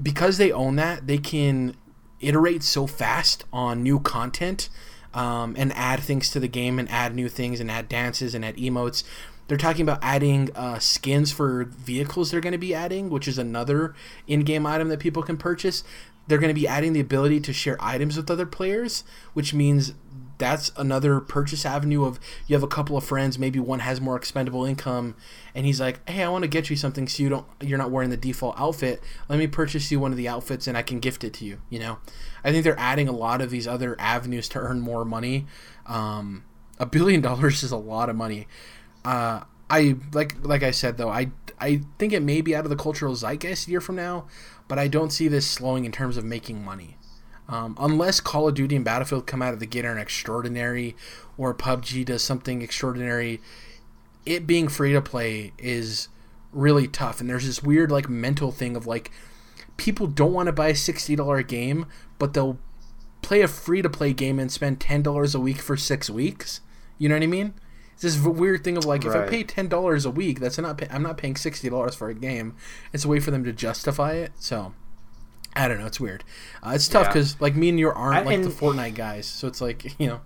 Because they own that, they can iterate so fast on new content um, and add things to the game and add new things and add dances and add emotes. They're talking about adding uh, skins for vehicles they're going to be adding, which is another in game item that people can purchase. They're going to be adding the ability to share items with other players, which means that's another purchase avenue of you have a couple of friends maybe one has more expendable income and he's like hey i want to get you something so you don't you're not wearing the default outfit. Let me purchase you one of the outfits and i can gift it to you you know? I think they're adding a lot of these other avenues to earn more money. Um, a billion [laughs] dollars is a lot of money. Uh, i like like i said though i i think it may be out of the cultural zeitgeist a year from now but i don't see this slowing in terms of making money um, unless Call of Duty and Battlefield come out of the gate and extraordinary, or PUBG does something extraordinary, it being free to play is really tough. And there's this weird like mental thing of like people don't want to buy a sixty dollar game, but they'll play a free to play game and spend ten dollars a week for six weeks. You know what I mean? It's this weird thing of like right. if I pay ten dollars a week, that's not pay- I'm not paying sixty dollars for a game. It's a way for them to justify it. So I don't know. It's weird. Uh, it's tough because yeah. like me and you aren't I, like the Fortnite guys, so it's like [laughs] you know.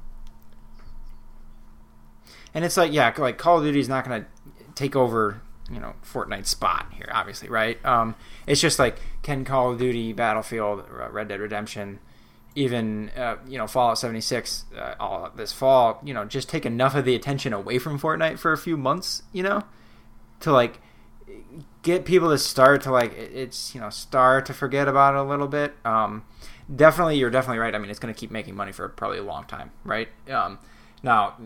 And it's like yeah, like Call of Duty is not going to take over you know Fortnite's spot here, obviously, right? Um, it's just like can Call of Duty, Battlefield, Red Dead Redemption, even uh, you know Fallout 76 uh, all this fall, you know, just take enough of the attention away from Fortnite for a few months, you know, to like get people to start to like it's you know start to forget about it a little bit. Um, definitely, you're definitely right. I mean, it's going to keep making money for probably a long time, right? Um, now,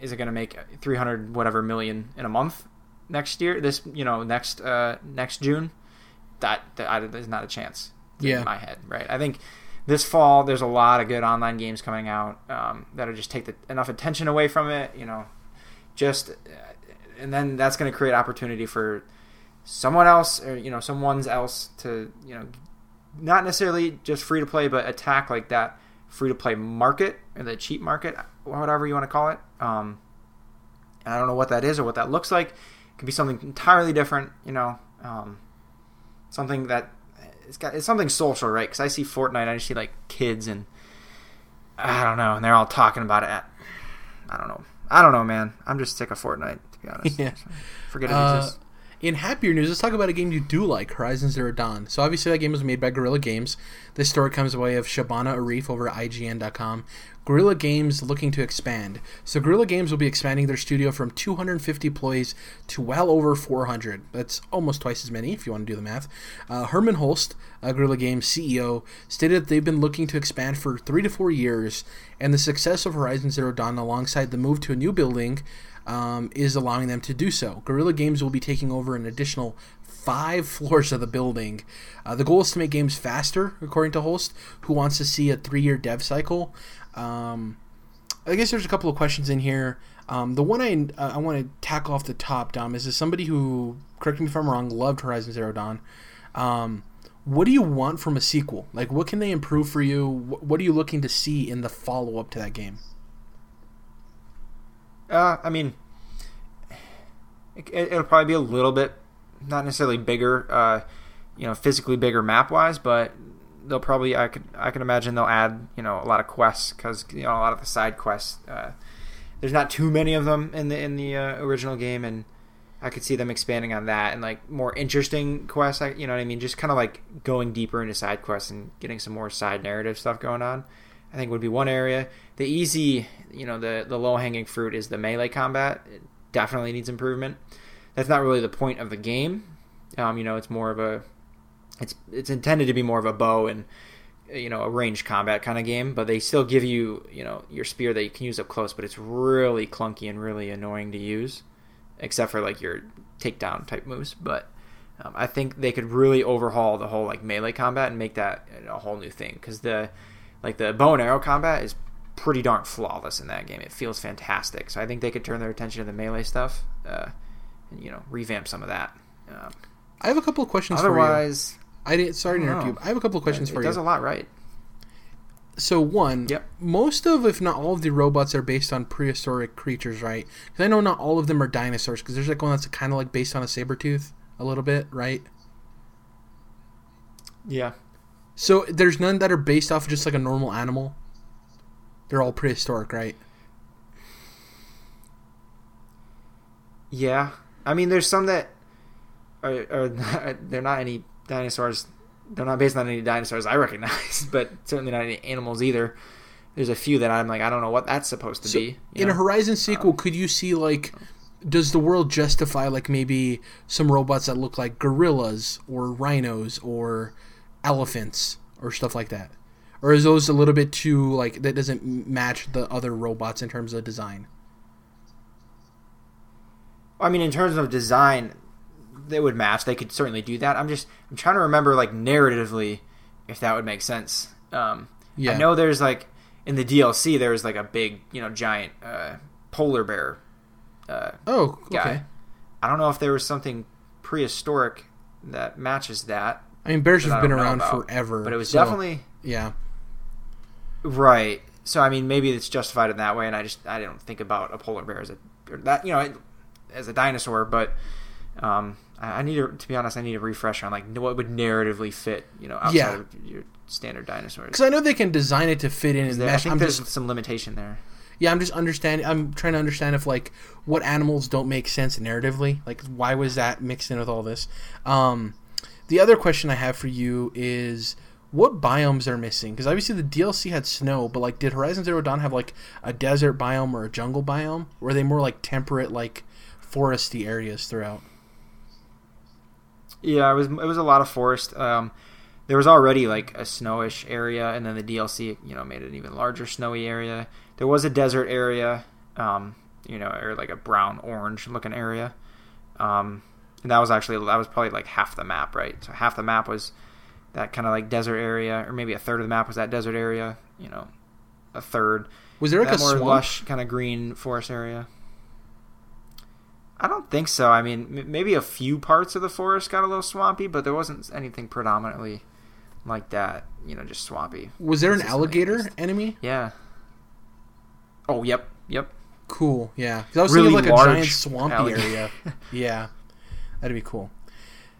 is it going to make 300 whatever million in a month next year? This you know next uh, next June, that that is not a chance. Yeah, in my head, right? I think this fall there's a lot of good online games coming out um, that'll just take the, enough attention away from it. You know, just and then that's going to create opportunity for someone else or you know someone's else to you know not necessarily just free to play but attack like that free to play market or the cheap market whatever you want to call it. Um, i don't know what that is or what that looks like. It could be something entirely different you know um, something that it's got it's something social right? Because i see fortnite i just see like kids and i don't know and they're all talking about it. At, i don't know. I don't know man. I'm just sick of fortnite be [laughs] honest. Yeah. Forget it uh, exists. In happier news, let's talk about a game you do like, Horizon Zero Dawn. So obviously that game was made by Guerrilla Games. This story comes away of Shabana Arif over at IGN.com. Guerrilla Games looking to expand. So Guerrilla Games will be expanding their studio from 250 employees to well over 400. That's almost twice as many if you want to do the math. Uh, Hermen Hulst, uh, Guerrilla Games CEO, stated that they've been looking to expand for three to four years, and the success of Horizon Zero Dawn alongside the move to a new building um, is allowing them to do so. Guerrilla Games will be taking over an additional five [laughs] floors of the building. Uh, the goal is to make games faster, according to Hulst, who wants to see a three year dev cycle. Um, I guess there's a couple of questions in here. Um, the one I uh, I want to tackle off the top, Dom, is as somebody who, correct me if I'm wrong, loved Horizon Zero Dawn. Um, what do you want from a sequel? Like, what can they improve for you? What are you looking to see in the follow up to that game? Uh, I mean, it, will probably be a little bit, not necessarily bigger, uh, you know, physically bigger map wise, but they'll probably I could I can imagine they'll add you know a lot of quests because you know a lot of the side quests. Uh, there's not too many of them in the in the uh, original game, and I could see them expanding on that and like more interesting quests. You know what I mean? Just kind of like going deeper into side quests and getting some more side narrative stuff going on. I think would be one area. The easy, you know, the the low hanging fruit is the melee combat. It definitely needs improvement. That's not really the point of the game. Um, you know, it's more of a it's it's intended to be more of a bow and you know a ranged combat kind of game, but they still give you you know your spear that you can use up close, but it's really clunky and really annoying to use, except for like your takedown type moves. But um, I think they could really overhaul the whole like melee combat and make that a whole new thing because the like the bow and arrow combat is pretty darn flawless in that game. It feels fantastic. So I think they could turn their attention to the melee stuff, uh, and you know, revamp some of that. Um, I have a couple of questions. For you. Otherwise, I didn't. Sorry to interrupt you. I have a couple of questions it, for it you. Does a lot right. so one, Yep. most of, if not all of the robots are based on prehistoric creatures, right? Because I know not all of them are dinosaurs. Because there's like one that's kind of like based on a saber tooth, a little bit, right? Yeah. So there's none that are based off of just like a normal animal. They're all prehistoric, right? Yeah. I mean, there's some that are, are [laughs] they're not any dinosaurs. They're not based on any dinosaurs I [laughs] recognize, but certainly not any animals either. There's a few that I'm like, I don't know what that's supposed to So, be. in a? Horizon sequel, um, could you see like, does the world justify like maybe some robots that look like gorillas or rhinos or elephants or stuff like that, or is those a little bit too like that doesn't match the other robots in terms of design? I mean, in terms of design, they would match. They could certainly do that. I'm just I'm trying to remember like narratively if that would make sense. Um, Yeah. I know there's like in the DLC there was like a big you know giant uh, polar bear uh, Oh, okay. guy. I don't know if there was something prehistoric that matches that, I mean, bears have been around about. forever, but it was so- definitely yeah. right. So I mean, maybe it's justified in that way, and I just I don't think about a polar bear as a that you know as a dinosaur, but um, I, I need to to be honest, I need a refresher on like what would narratively fit you know outside Yeah. of your standard dinosaurs. Because I know they can design it to fit in and There- I think I'm there's just some limitation there. Yeah, I'm just understanding. I'm trying to understand if like what animals don't make sense narratively. Like, why was that mixed in with all this? Um, the other question I have for you is what biomes are missing? Because obviously the DLC had snow, but like, did Horizon Zero Dawn have like a desert biome or a jungle biome? Or were they more like temperate, like foresty areas throughout? Yeah, it was it was a lot of forest. Um, there was already like a snowish area, and then the DLC you know made an even larger snowy area. There was a desert area, um, you know, or like a brown orange looking area. Um, and that was actually that was probably like half the map, right? So half the map was that kind of like desert area, or maybe a third of the map was that desert area. You know, a third Was there like that a more swamp? lush kind of green forest area. I don't think so. I mean, m- maybe a few parts of the forest got a little swampy, but there wasn't anything predominantly like that. You know, just swampy. Was there an alligator enemy? Yeah. Oh, yep, yep. Cool. Yeah, 'Cause I was Really thinking like a giant swampy alligator. area. [laughs] Yeah, that'd be cool.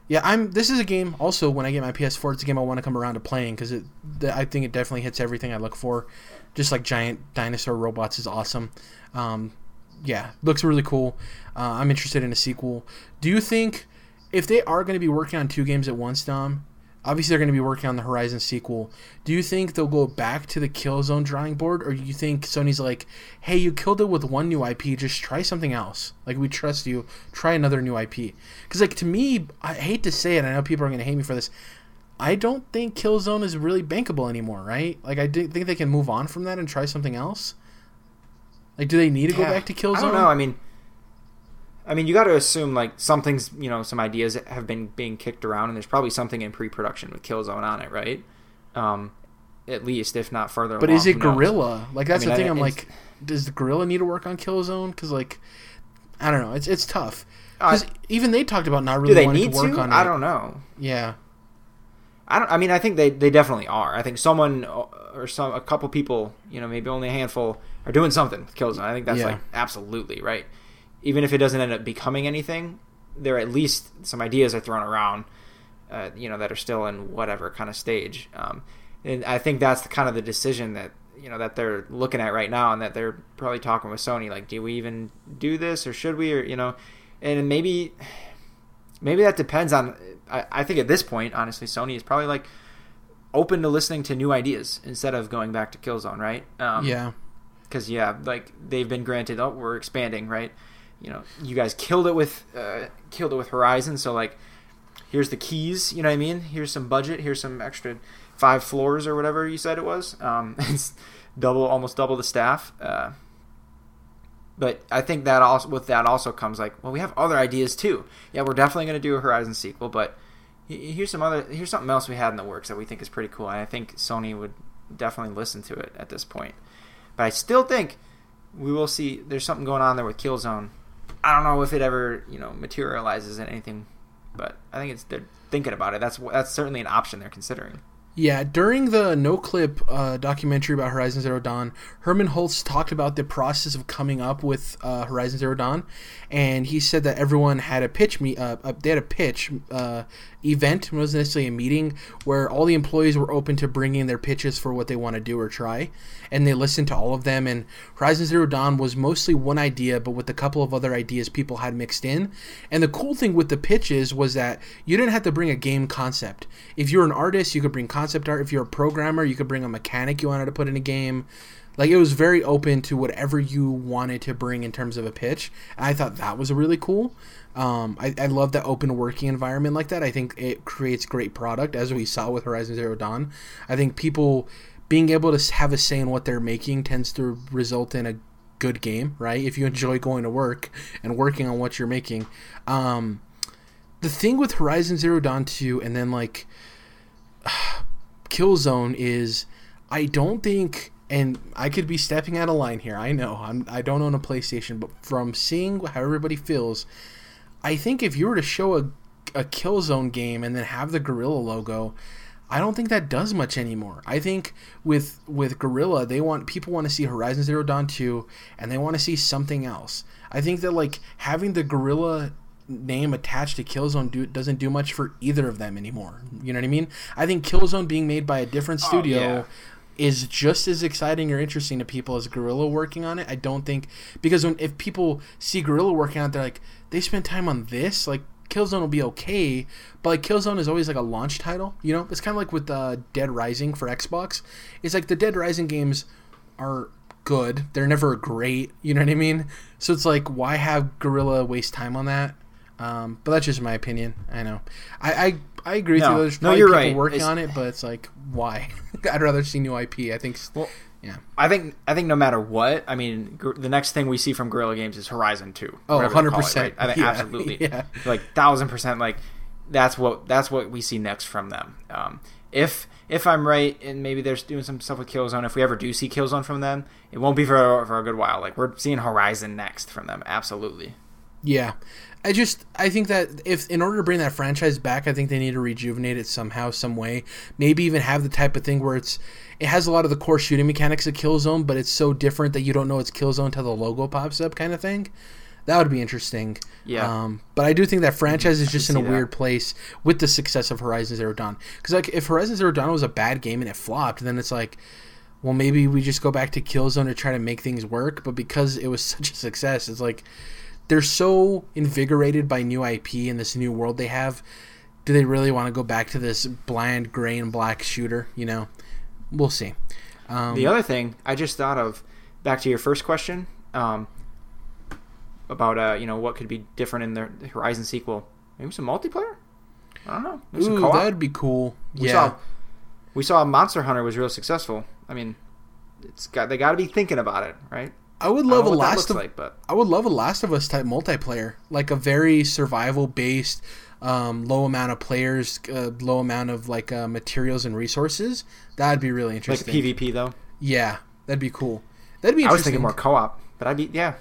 Yeah, I'm. This is a game. Also, when I get my PS4, it's a game I want to come around to playing because it. I think it definitely hits everything I look for. Just like giant dinosaur robots is awesome. Um, yeah, looks really cool. Uh, I'm interested in a sequel. Do you think if they are going to be working on two games at once, Dom? Obviously, they're going to be working on the Horizon sequel. Do you think they'll go back to the Killzone drawing board, or do you think Sony's like, "Hey, you killed it with one new IP. Just try something else. Like we trust you. Try another new IP." Because like to me, I hate to say it. I know people are going to hate me for this. I don't think Killzone is really bankable anymore, right? Like I think they can move on from that and try something else. Like, do they need to go back to Killzone? I don't know. I mean, I mean, you got to assume like something's you know some ideas have been being kicked around, and there's probably something in pre-production with Killzone on it, right? Um, at least, if not further. But along, is it? Guerrilla? Like that's mean, the thing. I'm like, does the Guerrilla need to work on Killzone? Because like, I don't know. It's it's tough. Because Uh, even they talked about not Do really they wanting need to work to? on I don't know. Yeah. I don't. I mean, I think they, they definitely are. I think someone uh, or some a couple people, you know, maybe only a handful, are doing something with Killzone. I think that's Yeah. like absolutely right. Even if it doesn't end up becoming anything, there at least some ideas are thrown around, uh, you know, that are still in whatever kind of stage. Um, and I think that's the kind of the decision that you know that they're looking at right now, and that they're probably talking with Sony. Like, do we even do this, or should we, or you know, and maybe maybe that depends on I, I think at this point honestly sony is probably like open to listening to new ideas instead of going back to killzone right um, yeah. because yeah like they've been granted oh we're expanding right you know you guys killed it with uh, killed it with horizon so like here's the keys you know what i mean here's some budget here's some extra five floors or whatever you said it was um, [laughs] it's double almost double the staff uh, but I think that also with that also comes like, well, we have other ideas too. Yeah, we're definitely going to do a Horizon sequel, but here's some other here's something else we had in the works that we think is pretty cool, and I think Sony would definitely listen to it at this point. But I still think we will see. There's something going on there with Killzone. I don't know if it ever you know materializes in anything, but I think it's they're thinking about it. That's that's certainly an option they're considering. Yeah, during the No Clip uh, documentary about Horizon Zero Dawn, Hermen Hulst talked about the process of coming up with uh, Horizon Zero Dawn, and he said that everyone had a pitch me uh, they had a pitch uh, event. It wasn't necessarily a meeting where all the employees were open to bringing their pitches for what they want to do or try, and they listened to all of them. And Horizon Zero Dawn was mostly one idea, but with a couple of other ideas people had mixed in. And the cool thing with the pitches was that you didn't have to bring a game concept. If you're an artist, you could bring concept art. If you're a programmer, you could bring a mechanic you wanted to put in a game. Like it was very open to whatever you wanted to bring in terms of a pitch. And I thought that was really cool. Um, I, I love that open working environment like that. I think it creates great product, as we saw with Horizon Zero Dawn. I think people being able to have a say in what they're making tends to result in a good game, right? If you enjoy going to work and working on what you're making. Um, the thing with Horizon Zero Dawn 2 and then like [sighs] Killzone is I don't think and I could be stepping out of line here. I know. I'm I don't own a PlayStation, but from seeing how everybody feels, I think if you were to show a a Killzone game and then have the Guerrilla logo, I don't think that does much anymore. I think with with Guerrilla, they want people want to see Horizon Zero Dawn 2 and they want to see something else. I think that like having the Guerrilla name attached to Killzone do, doesn't do much for either of them anymore. You know what I mean? I think Killzone being made by a different oh, studio oh, yeah is just as exciting or interesting to people as Guerrilla working on it. I don't think because when if people see Guerrilla working on it, they're like they spent time on this. Like Killzone will be okay, but like Killzone is always like a launch title. You know, it's kind of like with uh, Dead Rising for Xbox. It's like the Dead Rising games are good. They're never great. You know what I mean? So it's like why have Guerrilla waste time on that? Um, but that's just my opinion. I know. I I, I agree no, with you. There's no, you're people right. working it's, on it, but it's like why? [laughs] I'd rather see new IP. I think. Well, yeah. I think I think no matter what, I mean, gr- the next thing we see from Guerrilla Games is Horizon Two. Oh, 100 percent. Right? I think [laughs] yeah, absolutely. Yeah. Like thousand percent. Like that's what that's what we see next from them. Um, if if I'm right, and maybe they're doing some stuff with Killzone. If we ever do see Killzone from them, it won't be for for a good while. Like we're seeing Horizon next from them. Absolutely. Yeah, I just I think that if in order to bring that franchise back, I think they need to rejuvenate it somehow, some way. Maybe even have the type of thing where it's it has a lot of the core shooting mechanics of Killzone, but it's so different that you don't know it's Killzone until the logo pops up, kind of thing. That would be interesting. Yeah. Um, but I do think that franchise is just in a that. weird place with the success of Horizon Zero Dawn. Because like if Horizon Zero Dawn was a bad game and it flopped, then it's like, well, maybe we just go back to Killzone to try to make things work. But because it was [laughs] such a success, it's like they're so invigorated by new IP and this new world they have. Do they really want to go back to this bland gray and black shooter? You know, we'll see. Um, the other thing I just thought of, back to your first question, um, about uh, you know what could be different in the Horizon sequel. Maybe some multiplayer. I don't know. Maybe Ooh, that'd be cool. We yeah. Saw, we saw Monster Hunter was real successful. I mean, it's got they got to be thinking about it, right? I would love I a Last of like, but I would love a Last of Us type multiplayer, like a very survival based, um, low amount of players, uh, low amount of like uh, materials and resources. That'd be really interesting. Like PvP though. Yeah, that'd be cool. That'd be. I was thinking more co-op, but I'd be yeah.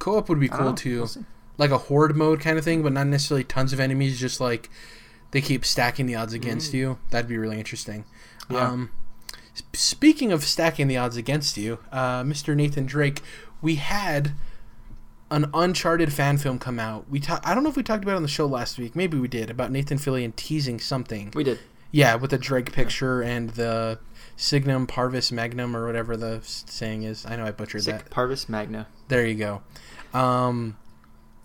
Co-op would be cool too, we'll like a horde mode kind of thing, but not necessarily tons of enemies. Just like they keep stacking the odds against mm. you. That'd be really interesting. Yeah. Um, Speaking of stacking the odds against you, uh, Mr. Nathan Drake, we had an Uncharted fan film come out. We ta- I don't know if we talked about it on the show last week. Maybe we did about Nathan Fillion teasing something. We did. Yeah, with the Drake picture and the Signum Parvis Magnum or whatever the saying is. I know I butchered Sic that. Parvis Magna. There you go. Um,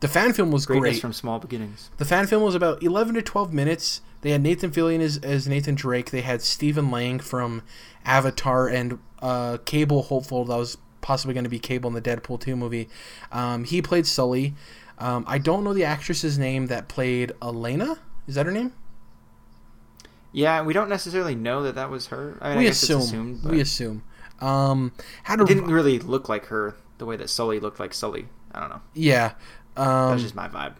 the fan film was Greatness great. from small beginnings. The fan film was about 11 to 12 minutes. They had Nathan Fillion as, as Nathan Drake. They had Stephen Lang from Avatar and uh, Cable hopeful that was possibly going to be Cable in the Deadpool 2 movie. Um, he played Sully. Um, I don't know the actress's name that played Elena. Is that her name? Yeah, we don't necessarily know that that was her. I mean, we, I assume, assumed, we assume. Um, had it didn't really look like her the way that Sully looked like Sully. I don't know. Yeah, um, that's just my vibe.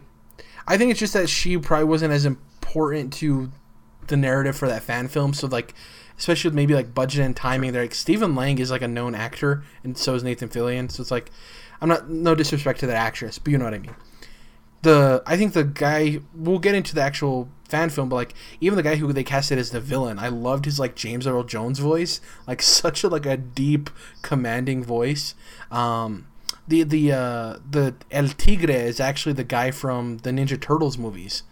I think it's just that she probably wasn't as important to the narrative for that fan film. So like especially with maybe like budget and timing. They're like Stephen Lang is like a known actor, and so is Nathan Fillion. So it's like I'm not no disrespect to that actress, but you know what I mean. The I think the guy we'll get into the actual fan film, but like even the guy who they casted as the villain, I loved his like James Earl Jones voice, like [laughs] such a like a deep, commanding voice. Um, the the uh, the El Tigre is actually the guy from the Ninja Turtles movies.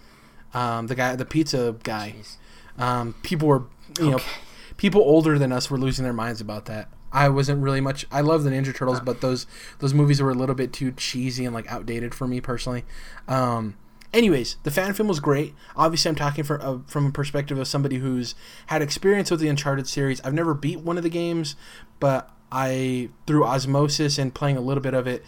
Um, the guy, the pizza guy. Um, people were, you know, people older than us were losing their minds about that. I wasn't really much. I love the Ninja Turtles, but those those movies were a little bit too cheesy and like outdated for me personally. Um, anyways, the fan film was great. Obviously, I'm talking from uh, from a perspective of somebody who's had experience with the Uncharted series. I've never beat one of the games, but I through osmosis and playing a little bit of it,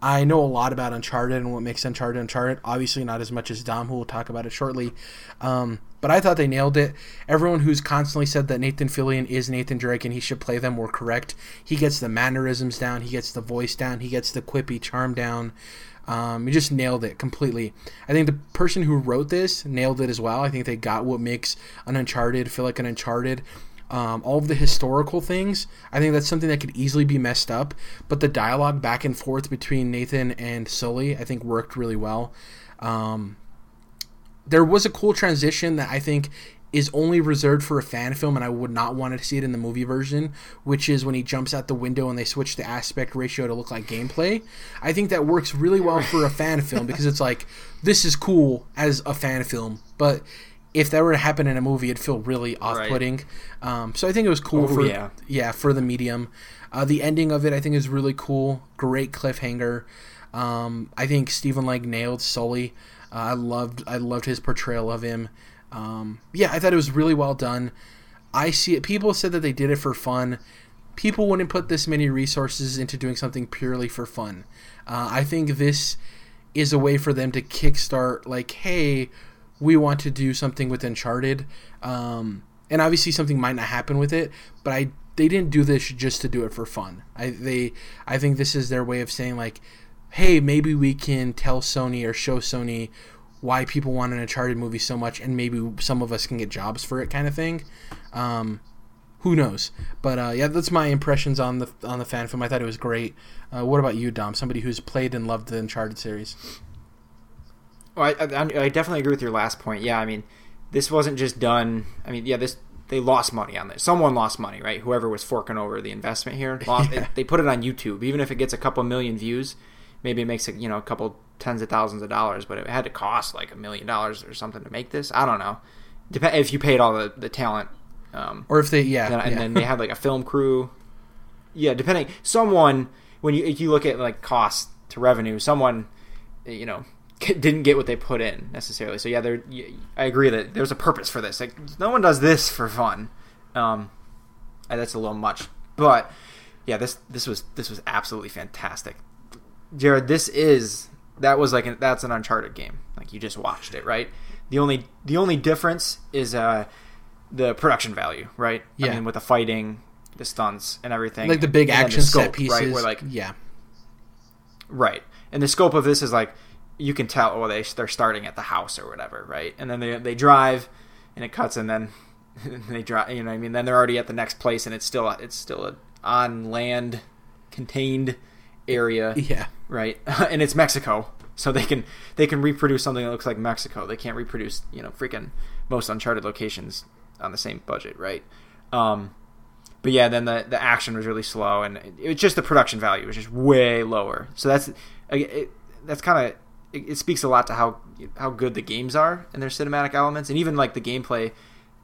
I know a lot about Uncharted and what makes Uncharted Uncharted. Obviously, not as much as Dom, who will talk about it shortly. Um, but I thought they nailed it. Everyone who's constantly said that Nathan Fillion is Nathan Drake and he should play them were correct. He gets the mannerisms down, he gets the voice down, he gets the quippy charm down. Um, he just nailed it completely. I think the person who wrote this nailed it as well. I think they got what makes an Uncharted feel like an Uncharted um, all of the historical things. I think that's something that could easily be messed up, but the dialogue back and forth between Nathan and Sully, I think, worked really well. Um, there was a cool transition that I think is only reserved for a fan film, and I would not want to see it in the movie version, which is when he jumps out the window and they switch the aspect ratio to look like gameplay. I think that works really well for a fan film because it's like, this is cool as a fan film, but if that were to happen in a movie, it'd feel really off-putting. Um, so I think it was cool Oh, for yeah. yeah for the medium. Uh, the ending of it, I think, is really cool. Great cliffhanger. Um, I think Stephen Lang nailed Sully. Uh, I loved I loved his portrayal of him. Um, yeah, I thought it was really well done. I see it. People said that they did it for fun. People wouldn't put this many resources into doing something purely for fun. Uh, I think this is a way for them to kickstart, like, hey, we want to do something with Uncharted. Um, and obviously, something might not happen with it, but I they didn't do this just to do it for fun. I they I think this is their way of saying like, hey, maybe we can tell Sony or show Sony why people want an Uncharted movie so much, and maybe some of us can get jobs for it, kind of thing. Um, who knows? But uh, yeah, that's my impressions on the on the fan film. I thought it was great. Uh, what about you, Dom? Somebody who's played and loved the Uncharted series. Well, I, I, I definitely agree with your last point. Yeah, I mean, this wasn't just done. I mean, yeah, this they lost money on this. Someone lost money, right? Whoever was forking over the investment here, [laughs] lost, Yeah. they, they put it on YouTube. Even if it gets a couple million views, maybe it makes it you know a couple tens of thousands of dollars. But it had to cost like a million dollars or something to make this. I don't know. Dep- if you paid all the the talent. Um, Or if they, yeah, then, and then they had like a film crew. Yeah, depending someone when you if you look at like cost to revenue, someone you know didn't get what they put in necessarily. So yeah, there I agree that there's a purpose for this. Like no one does this for fun. Um, and that's a little much, but yeah, this this was this was absolutely fantastic. Jared, this is that was like an, that's an Uncharted game. Like you just watched it, right? The only the only difference is uh the production value, right? Yeah. I mean, with the fighting, the stunts, and everything, like the big then the action set scope, pieces, right? Where like yeah, Right. And the scope of this is like you can tell well they they're starting at the house or whatever, right? And then they they drive and it cuts and then [laughs] they drive, you know what I mean? Then they're already at the next place and it's still it's still a on land contained area, yeah, right? [laughs] and it's Mexico. So they can they can reproduce something that looks like Mexico. They can't reproduce, you know, freaking most uncharted locations on the same budget, right? Um but yeah, then the the action was really slow, and it, it was just the production value was just way lower. So that's it, that's kind of it, it speaks a lot to how how good the games are and their cinematic elements, and even like the gameplay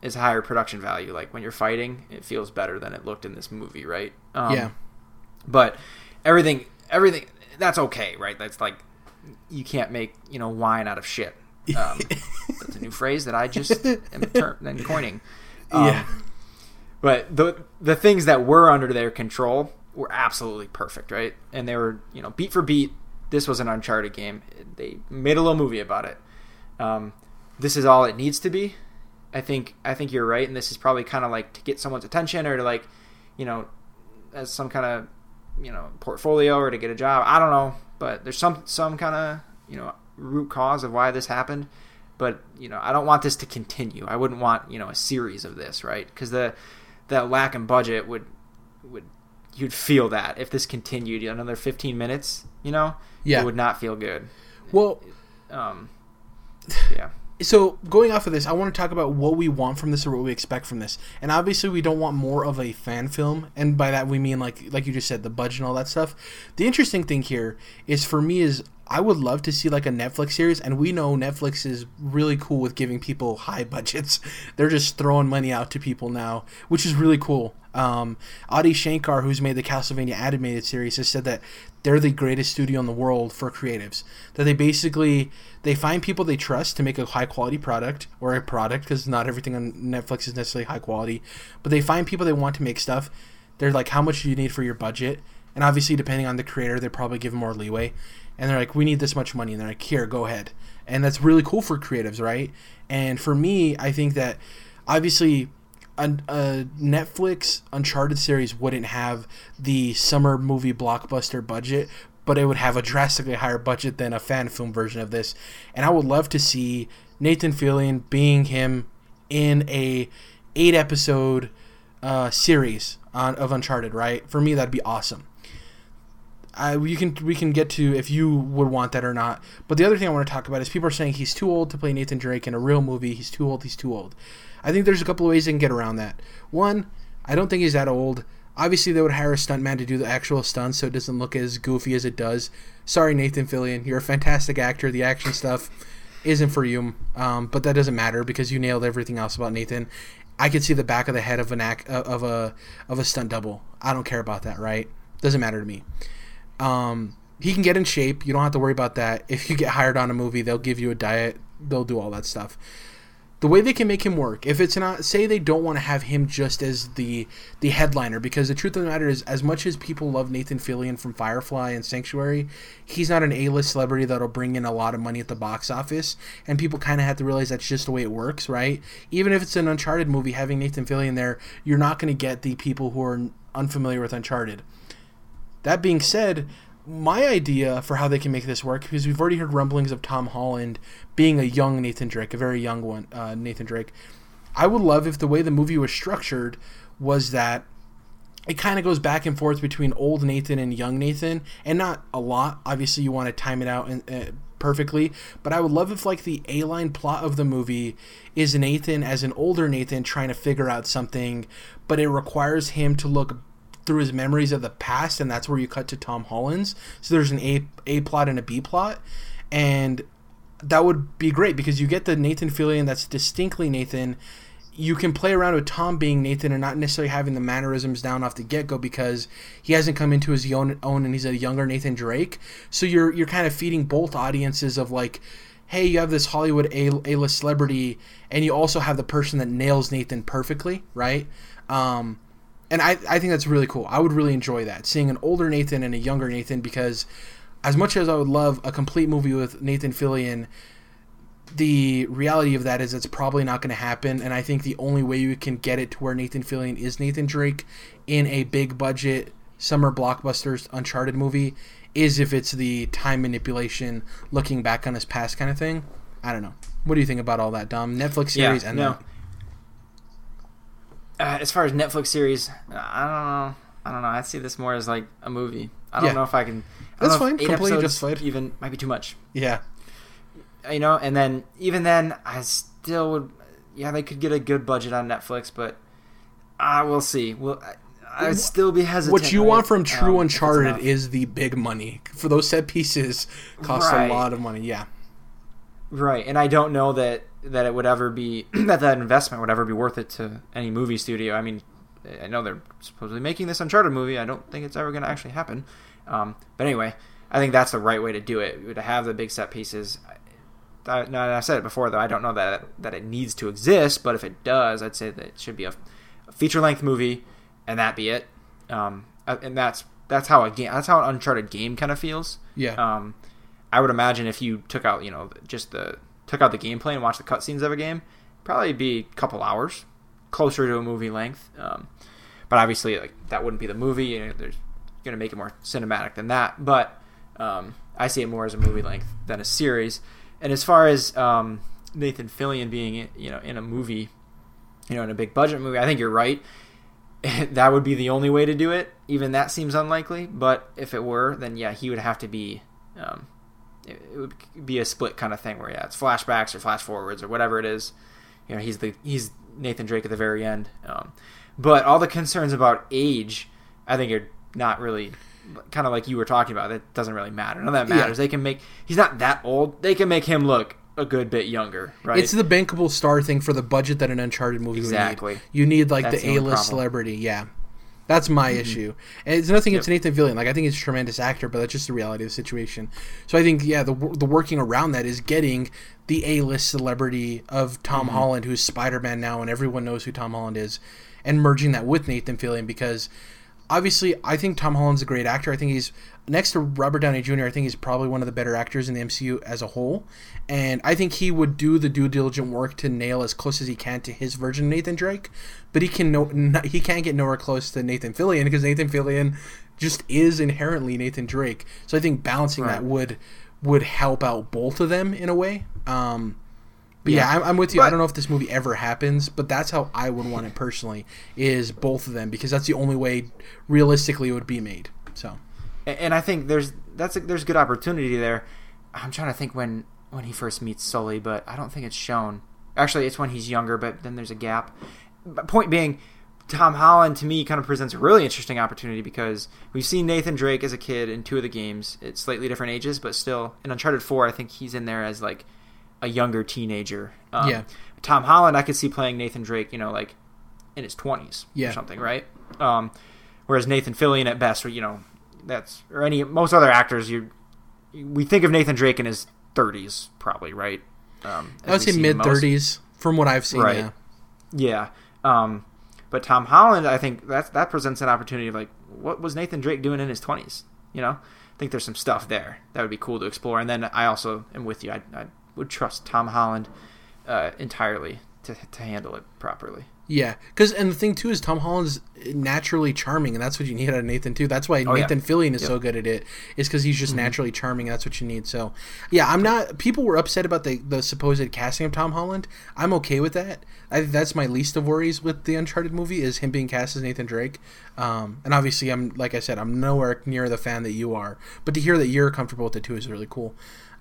is higher production value. Like when you're fighting, it feels better than it looked in this movie, right? Um, yeah, But everything everything that's okay, right? That's like you can't make you know wine out of shit. [laughs] Um, that's a new phrase that I just am [laughs] ter- then coining. Um, Yeah. But the the things that were under their control were absolutely perfect, right? And they were you know beat for beat. This was an Uncharted game. They made a little movie about it. Um, this is all it needs to be. I think I think you're right, and this is probably kind of like to get someone's attention or to like, you know, as some kind of you know portfolio or to get a job. I don't know, but there's some some kind of you know root cause of why this happened. But you know, I don't want this to continue. I wouldn't want you know a series of this, right? Because the that lack in budget would would you'd feel that if this continued another 15 minutes, you know, Yeah. it would not feel good. Well, Um, [sighs] yeah. so going off of this, I want to talk about what we want from this or what we expect from this. And obviously, we don't want more of a fan film, and by that we mean like like you just said, the budget and all that stuff. The interesting thing here is for me is I would love to see like a Netflix series, and we know Netflix is really cool with giving people high budgets. [laughs] They're just throwing money out to people now, which is really cool. Um, Adi Shankar, who's made the Castlevania animated series, has said that they're the greatest studio in the world for creatives. That they basically they find people they trust to make a high quality product or a product because not everything on Netflix is necessarily high quality, but they find people they want to make stuff. They're like, how much do you need for your budget? And obviously, depending on the creator, they probably give more leeway. And they're like, we need this much money, and they're like, here, go ahead. And that's really cool for creatives, right? And for me, I think that obviously a, a, Netflix Uncharted series wouldn't have the summer movie blockbuster budget, but it would have a drastically higher budget than a fan film version of this. And I would love to see Nathan Fillion being him in a eight episode uh, series on of Uncharted. Right? For me, that'd be awesome. I, you can we can get to if you would want that or not. But the other thing I want to talk about is people are saying he's too old to play Nathan Drake in a real movie. He's too old. He's too old. I think there's a couple of ways they can get around that. One, I don't think he's that old. Obviously, they would hire a stuntman to do the actual stunts, so it doesn't look as goofy as it does. Sorry, Nathan Fillion, you're a fantastic actor. The action stuff isn't for you, um, but that doesn't matter because you nailed everything else about Nathan. I could see the back of the head of an act, of a of a stunt double. I don't care about that, right? Doesn't matter to me. Um, he can get in shape. You don't have to worry about that. If you get hired on a movie, they'll give you a diet. They'll do all that stuff the way they can make him work if it's not say they don't want to have him just as the the headliner because the truth of the matter is as much as people love Nathan Fillion from Firefly and Sanctuary he's not an A-list celebrity that'll bring in a lot of money at the box office and people kind of have to realize that's just the way it works right? Even if it's an Uncharted movie having Nathan Fillion there you're not going to get the people who are unfamiliar with Uncharted. That being said my idea for how they can make this work because we've already heard rumblings of Tom Holland being a young Nathan Drake, a very young one, uh, Nathan Drake. I would love if the way the movie was structured was that it kind of goes back and forth between old Nathan and young Nathan, and not a lot. Obviously, you want to time it out and. Uh, perfectly but i would love if like the a line plot of the movie is nathan as an older nathan trying to figure out something but it requires him to look through his memories of the past, and that's where you cut to Tom Holland's. So there's an A A plot and a B plot, and that would be great because you get the Nathan Fillion that's distinctly Nathan. You can play around with Tom being Nathan and not necessarily having the mannerisms down off the get go because he hasn't come into his own, own and he's a younger Nathan Drake. So you're you're kind of feeding both audiences of like, hey, you have this Hollywood A list celebrity, and you also have the person that nails Nathan perfectly, right? Um, and I, I think that's really cool. I would really enjoy that seeing an older Nathan and a younger Nathan because as much as I would love a complete movie with Nathan Fillion, the reality of that is it's probably not going to happen. And I think the only way you can get it to where Nathan Fillion is Nathan Drake in a big budget summer blockbusters Uncharted movie is if it's the time manipulation, looking back on his past kind of thing. I don't know. What do you think about all that, Dom? Netflix series yeah, and no. that uh, as far as Netflix series, I don't know. I don't know. I see this more as like a movie. I don't Yeah. know if I can. I That's don't know if fine. Eight Completely justified. Even might be too much. Yeah. You know, and then even then, I still would. Yeah, they could get a good budget on Netflix, but uh, we'll see. Well, I, I'd still be hesitant. What you right? want from True Um, Uncharted is the big money. For those set pieces, cost Right. a lot of money. Yeah. Right, and I don't know that that it would ever be [clears throat] that that investment would ever be worth it to any movie studio. I mean, I know they're supposedly making this Uncharted movie. I don't think it's ever going to actually happen. Um, but anyway, I think that's the right way to do it. To have the big set pieces. I, no, I said it before though. I don't know that that it needs to exist, but if it does, I'd say that it should be a, a feature length movie, and that be it. Um, and that's that's how a game. That's how an Uncharted game kind of feels. Yeah. Um, I would imagine if you took out, you know, just the took out the gameplay and watched the cutscenes of a game, probably be a couple hours, closer to a movie length. Um, but obviously, like that wouldn't be the movie. You know, there's going to make it more cinematic than that. But um, I see it more as a movie length than a series. And as far as um, Nathan Fillion being, you know, in a movie, you know, in a big budget movie, I think you're right. [laughs] that would be the only way to do it. Even that seems unlikely. But if it were, then yeah, he would have to be. Um, it would be a split kind of thing where yeah, it's flashbacks or flash forwards or whatever it is. You know, he's the he's Nathan Drake at the very end. Um, but all the concerns about age, I think are not really kind of like you were talking about. That doesn't really matter. None of that matters. Yeah. They can make he's not that old. They can make him look a good bit younger, right? It's the bankable star thing for the budget that an Uncharted movie Exactly. would need. You need like That's the the A list celebrity. Yeah. That's my issue. And it's nothing against Yep. Nathan Fillion. Like I think he's a tremendous actor, but that's just the reality of the situation. So I think yeah, the the working around that is getting the A list celebrity of Tom Mm-hmm. Holland, who's Spider Man now, and everyone knows who Tom Holland is, and merging that with Nathan Fillion because obviously I think Tom Holland's a great actor. I think he's next to Robert Downey Jr. I think he's probably one of the better actors in the MCU as a whole, and I think he would do the due diligent work to nail as close as he can to his version of Nathan Drake, but he can no not, he can't get nowhere close to Nathan Fillion because Nathan Fillion just is inherently Nathan Drake. So I think balancing that would would help out both of them in a way. Um, but yeah, Yeah. I'm, I'm with you. I don't know if this movie ever happens, but that's how I would want it personally. Is both of them because that's the only way realistically it would be made. So and I think there's that's a, there's good opportunity there. I'm trying to think when when he first meets Sully, but I don't think it's shown. Actually, it's when he's younger, but then there's a gap. But point being, Tom Holland to me kind of presents a really interesting opportunity because we've seen Nathan Drake as a kid in two of the games. It's slightly different ages, but still in Uncharted Four, I think he's in there as like a younger teenager. Um, Yeah. Tom Holland, I could see playing Nathan Drake, you know, like in his twenties Yeah. or something, right? Um, whereas Nathan Fillion at best, or you know, that's or any most other actors, you we think of Nathan Drake in his thirties, probably, right? Um, I would say mid thirties from what I've seen. Right. Yeah. Yeah. Um, but Tom Holland, I think that that presents an opportunity of like, what was Nathan Drake doing in his twenties? You know, I think there's some stuff there that would be cool to explore. And then I also am with you. I, I would trust Tom Holland uh, entirely to to handle it properly. Yeah, because and the thing too is Tom Holland's naturally charming, and that's what you need out of Nathan too. That's why Oh, yeah. Nathan Fillion is Yep. so good at it, is because he's just naturally charming. And that's what you need. So, yeah, I'm not. People were upset about the the supposed casting of Tom Holland. I'm okay with that. I that's my least of worries with the Uncharted movie is him being cast as Nathan Drake. Um, and obviously, I'm like I said, I'm nowhere near the fan that you are, but to hear that you're comfortable with it too is really cool.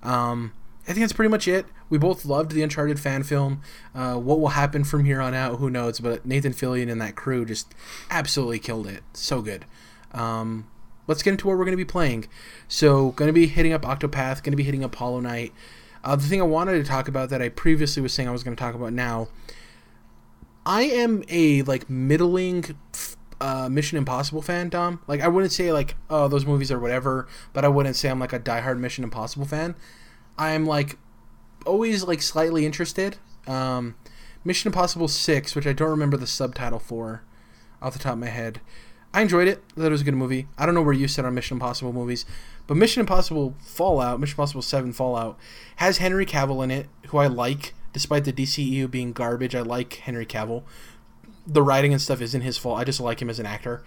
Um, I think that's pretty much it. We both loved the Uncharted fan film. Uh, what will happen from here on out, who knows? But Nathan Fillion and that crew just absolutely killed it. So good. Um, let's get into what we're going to be playing. So, going to be hitting up Octopath, going to be hitting up Hollow Knight. Uh, the thing I wanted to talk about that I previously was saying I was going to talk about now. I am a like middling uh, Mission Impossible fan, Dom. Like I wouldn't say like oh those movies are whatever, but I wouldn't say I'm like a diehard Mission Impossible fan. I'm like always like slightly interested. Um, Mission Impossible Six, which I don't remember the subtitle for, off the top of my head. I enjoyed it. It was a good movie. I don't know where you sit on Mission Impossible movies, but Mission Impossible Fallout, Mission Impossible Seven Fallout, has Henry Cavill in it, who I like, despite the DCEU being garbage. I like Henry Cavill. The writing and stuff isn't his fault. I just like him as an actor.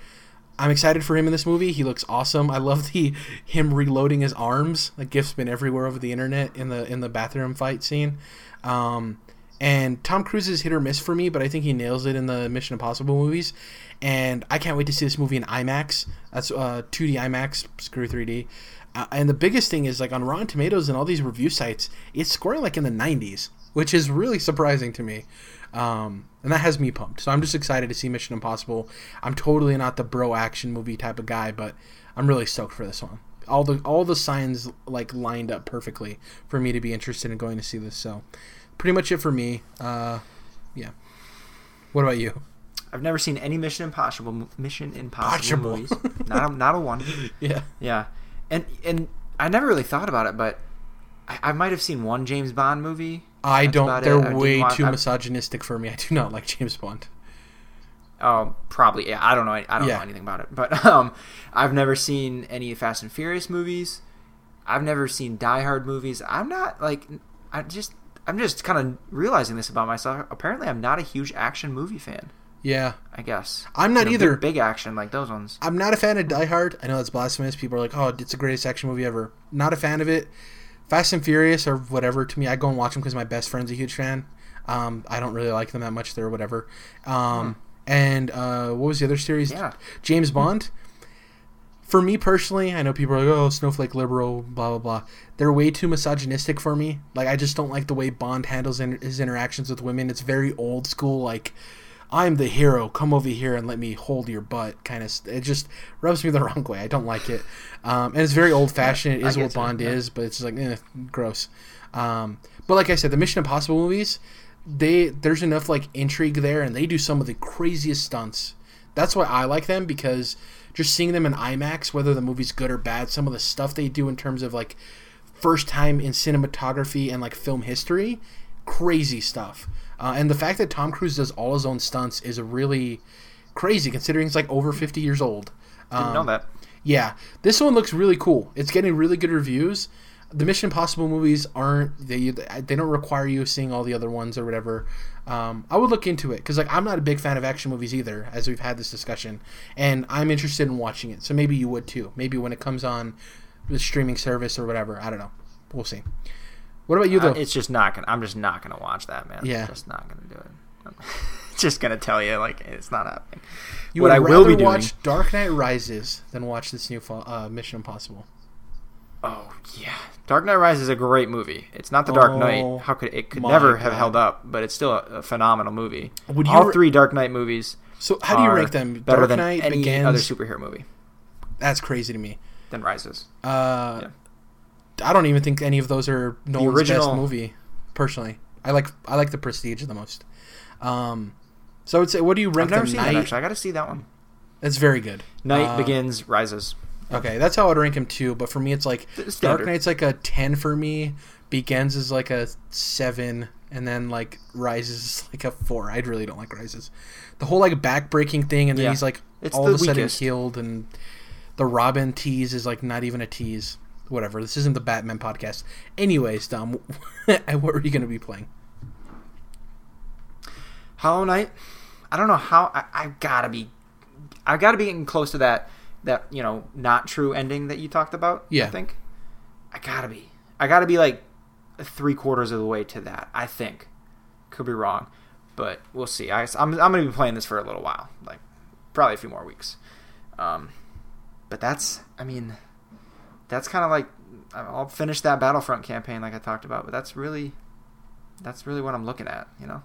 I'm excited for him in this movie. He looks awesome. I love the him reloading his arms. The gif's been everywhere over the internet in the in the bathroom fight scene. Um, and Tom Cruise is hit or miss for me, but I think he nails it in the Mission Impossible movies. And I can't wait to see this movie in IMAX. That's uh, 2D IMAX, screw 3D. Uh, and the biggest thing is like on Rotten Tomatoes and all these review sites, it's scoring like in the 90s, which is really surprising to me. Um, and that has me pumped. So I'm just excited to see Mission Impossible. I'm totally not the bro action movie type of guy, but I'm really stoked for this one. All the all the signs like lined up perfectly for me to be interested in going to see this. So pretty much it for me. Uh, yeah. What about you? I've never seen any Mission Impossible Mission Impossible Impossible. movies. Not a, not a one. [laughs] Yeah. Yeah, and and I never really thought about it, but I, I might have seen one James Bond movie. I That's don't. They're. I way want- too I- misogynistic for me. I do not like James Bond. Oh, probably. Yeah, I don't know. I, I don't Yeah. know anything about it, but [laughs] um, I've never seen any Fast and Furious movies. I've never seen Die Hard movies. I'm not like I just I'm just kind of realizing this about myself. Apparently, I'm not a huge action movie fan. Yeah, I guess I'm not You know, either. Big, big action like those ones. I'm not a fan of Die Hard. I know that's blasphemous. People are like, "Oh, it's the greatest action movie ever." Not a fan of it. Fast and Furious or whatever. To me, I go and watch them because my best friend's a huge fan. Um, I don't really like them that much. They're whatever. Um, and uh, what was the other series? Yeah. James Bond. for me personally, I know people are like, "Oh, snowflake liberal," blah blah blah. They're way too misogynistic for me. Like, I just don't like the way Bond handles in, his interactions with women. It's very old school. Like, I'm the hero. Come over here and let me hold your butt. Kind of. It just rubs me the [laughs] wrong way. I don't like it. Um, and it's very old fashioned. It I what Bond yeah. is, but it's just like, eh, gross. Um, but like I said, the Mission Impossible movies, they there's enough like intrigue there, and they do some of the craziest stunts. That's why I like them because just seeing them in IMAX, whether the movie's good or bad, some of the stuff they do in terms of like first time in cinematography and like film history, crazy stuff. Uh, and the fact that Tom Cruise does all his own stunts is really crazy considering he's like over 50 years old. Didn't Um, know that. yeah, this one looks really cool. It's getting really good reviews. The Mission Impossible movies aren't they? They don't require you seeing all the other ones or whatever. Um, I would look into it because like I'm not a big fan of action movies either, as we've had this discussion, and I'm interested in watching it. So maybe you would too. Maybe when it comes on the streaming service or whatever. I don't know. We'll see. What about you though? Uh, it's just not gonna. I'm just not gonna watch that, man. Yeah. just not gonna do it. I'm [laughs] just gonna tell you, like, it's not happening. you what would I rather will be doing- watch Dark Knight Rises than watch this new uh, Mission Impossible. Oh yeah, Dark Knight Rises is a great movie. It's not the Dark Oh, Knight. How could it could never have held up? But it's still a, a phenomenal movie. Would you All ra- three Dark Knight movies So how do you rank them? better Dark than Knight any Begins. other superhero movie That's crazy to me. than Rises. Uh, I don't even think any of those are Nolan's best original- movie. Personally, I like I like the Prestige the most. Um, so I would say, what do you I've rank never them? seen Knight. that. Actually, I got to see that one. That's very good. Knight Uh, Begins, Rises. Okay, that's how I'd rank him too. But for me, it's like Th- Dark. Knight's like a ten for me. Begins is like a seven, and then like Rises is like a four. I really don't like Rises. The whole like back-breaking thing, and then Yeah. he's like It's all the of a sudden healed, and the Robin tease is like not even a tease. Whatever. This isn't the Batman podcast. Anyways, Dom, [laughs] what are you going to be playing? Hollow Knight. I don't know how. I, I gotta be. I've gotta be getting close to that. That you know, not true ending that you talked about. Yeah. I think. I gotta be. I gotta be like three quarters of the way to that. I think. Could be wrong, but we'll see. I, I'm I'm gonna be playing this for a little while, like probably a few more weeks. Um, but that's. I mean, that's kind of like I'll finish that Battlefront campaign like I talked about. But that's really. That's really what I'm looking at. You know.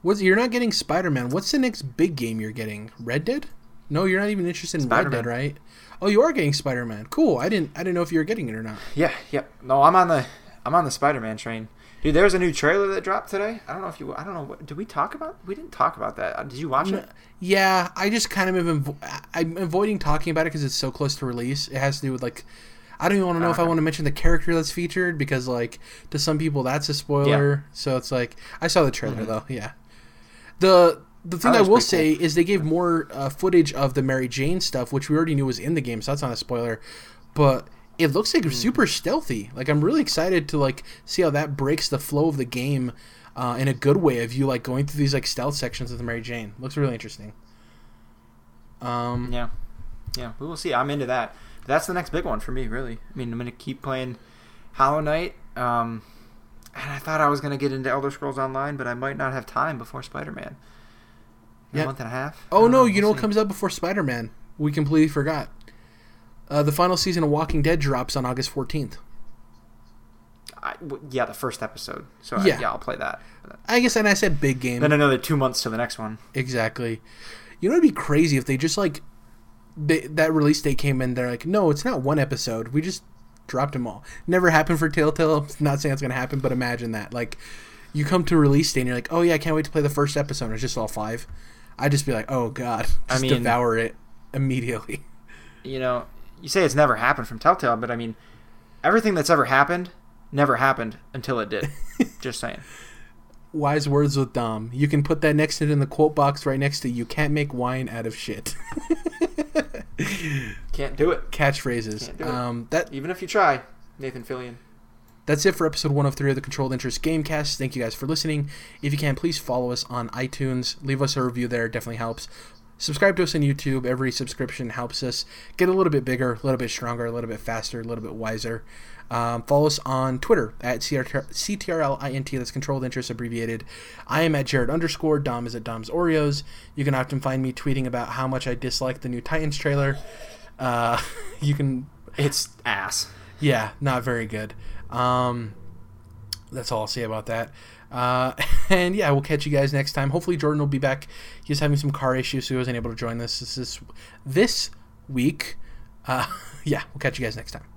What's you're not getting Spider Man? What's the next big game you're getting? Red Dead? No, you're not even interested in Red Spider-Man. Dead, right? Oh, you are getting Spider Man. Cool. I didn't I didn't know if you were getting it or not. Yeah, yep. No, I'm on the I'm on the Spider-Man train. Dude, there's a new trailer that dropped today. I don't know if you I don't know what did we talk about? We didn't talk about that. Uh, Did you watch it? Yeah, I just kind of am. I'm avoiding talking about it because it's so close to release. It has to do with like, I don't even want to know if I want to mention the character that's featured because like to some people that's a spoiler. So it's like I saw the trailer Mhm. though. Yeah. The the thing Oh, I will say is they gave more uh, footage of the Mary Jane stuff, which we already knew was in the game, so that's not a spoiler. But it looks like Hmm. super stealthy. Like I'm really excited to like see how that breaks the flow of the game uh, in a good way of you like going through these like stealth sections with the Mary Jane. Looks really interesting. Um, Yeah. Yeah, we will see. I'm into that. That's the next big one for me, really. I mean, I'm going to keep playing Hollow Knight. Um and I thought I was going to get into Elder Scrolls Online, but I might not have time before Spider-Man. Yeah. A month and a half. Oh no, We'll you know what comes out before Spider Man? We completely forgot. Uh, the final season of Walking Dead drops on August 14th. I, w- yeah, the first episode. So Yeah. I, yeah, I'll play that. I guess, and I said big game. Then another 2 months to the next one. Exactly. You know, it'd be crazy if they just like they, that release date came in. They're like, no, it's not one episode. We just dropped them all. Never happened for Telltale. [laughs] Not saying it's gonna happen, but imagine that. Like, you come to release day and you're like, oh yeah, I can't wait to play the first episode. It's just all five. I'd just be like, oh god, [laughs] I just mean- devour it immediately. [laughs] you know, you say it's never happened from Telltale, but I mean, everything that's ever happened never happened until it did. Just saying. Wise words with Dom. You can put that next to it in the quote box right next to you can't make wine out of shit. [laughs] Can't do it. Catchphrases. Can't do it. Um, that Even if you try, Nathan Fillion. That's it for episode 103 of the Controlled Interest Gamecast. Thank you guys for listening. If you can, please follow us on iTunes. Leave us a review there, it definitely helps. Subscribe to us on YouTube. Every subscription helps us get a little bit bigger, a little bit stronger, a little bit faster, a little bit wiser. Um, follow us on Twitter at CTR- CTRLINT, that's Controlled Interest abbreviated. I am at Jared underscore. Dom is at Dom's Oreos. You can often find me tweeting about how much I dislike the new Titans trailer. Uh, [laughs] you can. It's ass. Yeah, not very good. Um, that's all I'll say about that. Uh, [laughs] and yeah, we'll catch you guys next time. Hopefully, Jordan will be back. He's having some car issues, so he wasn't able to join us this this, this week. Uh, [laughs] yeah, we'll catch you guys next time.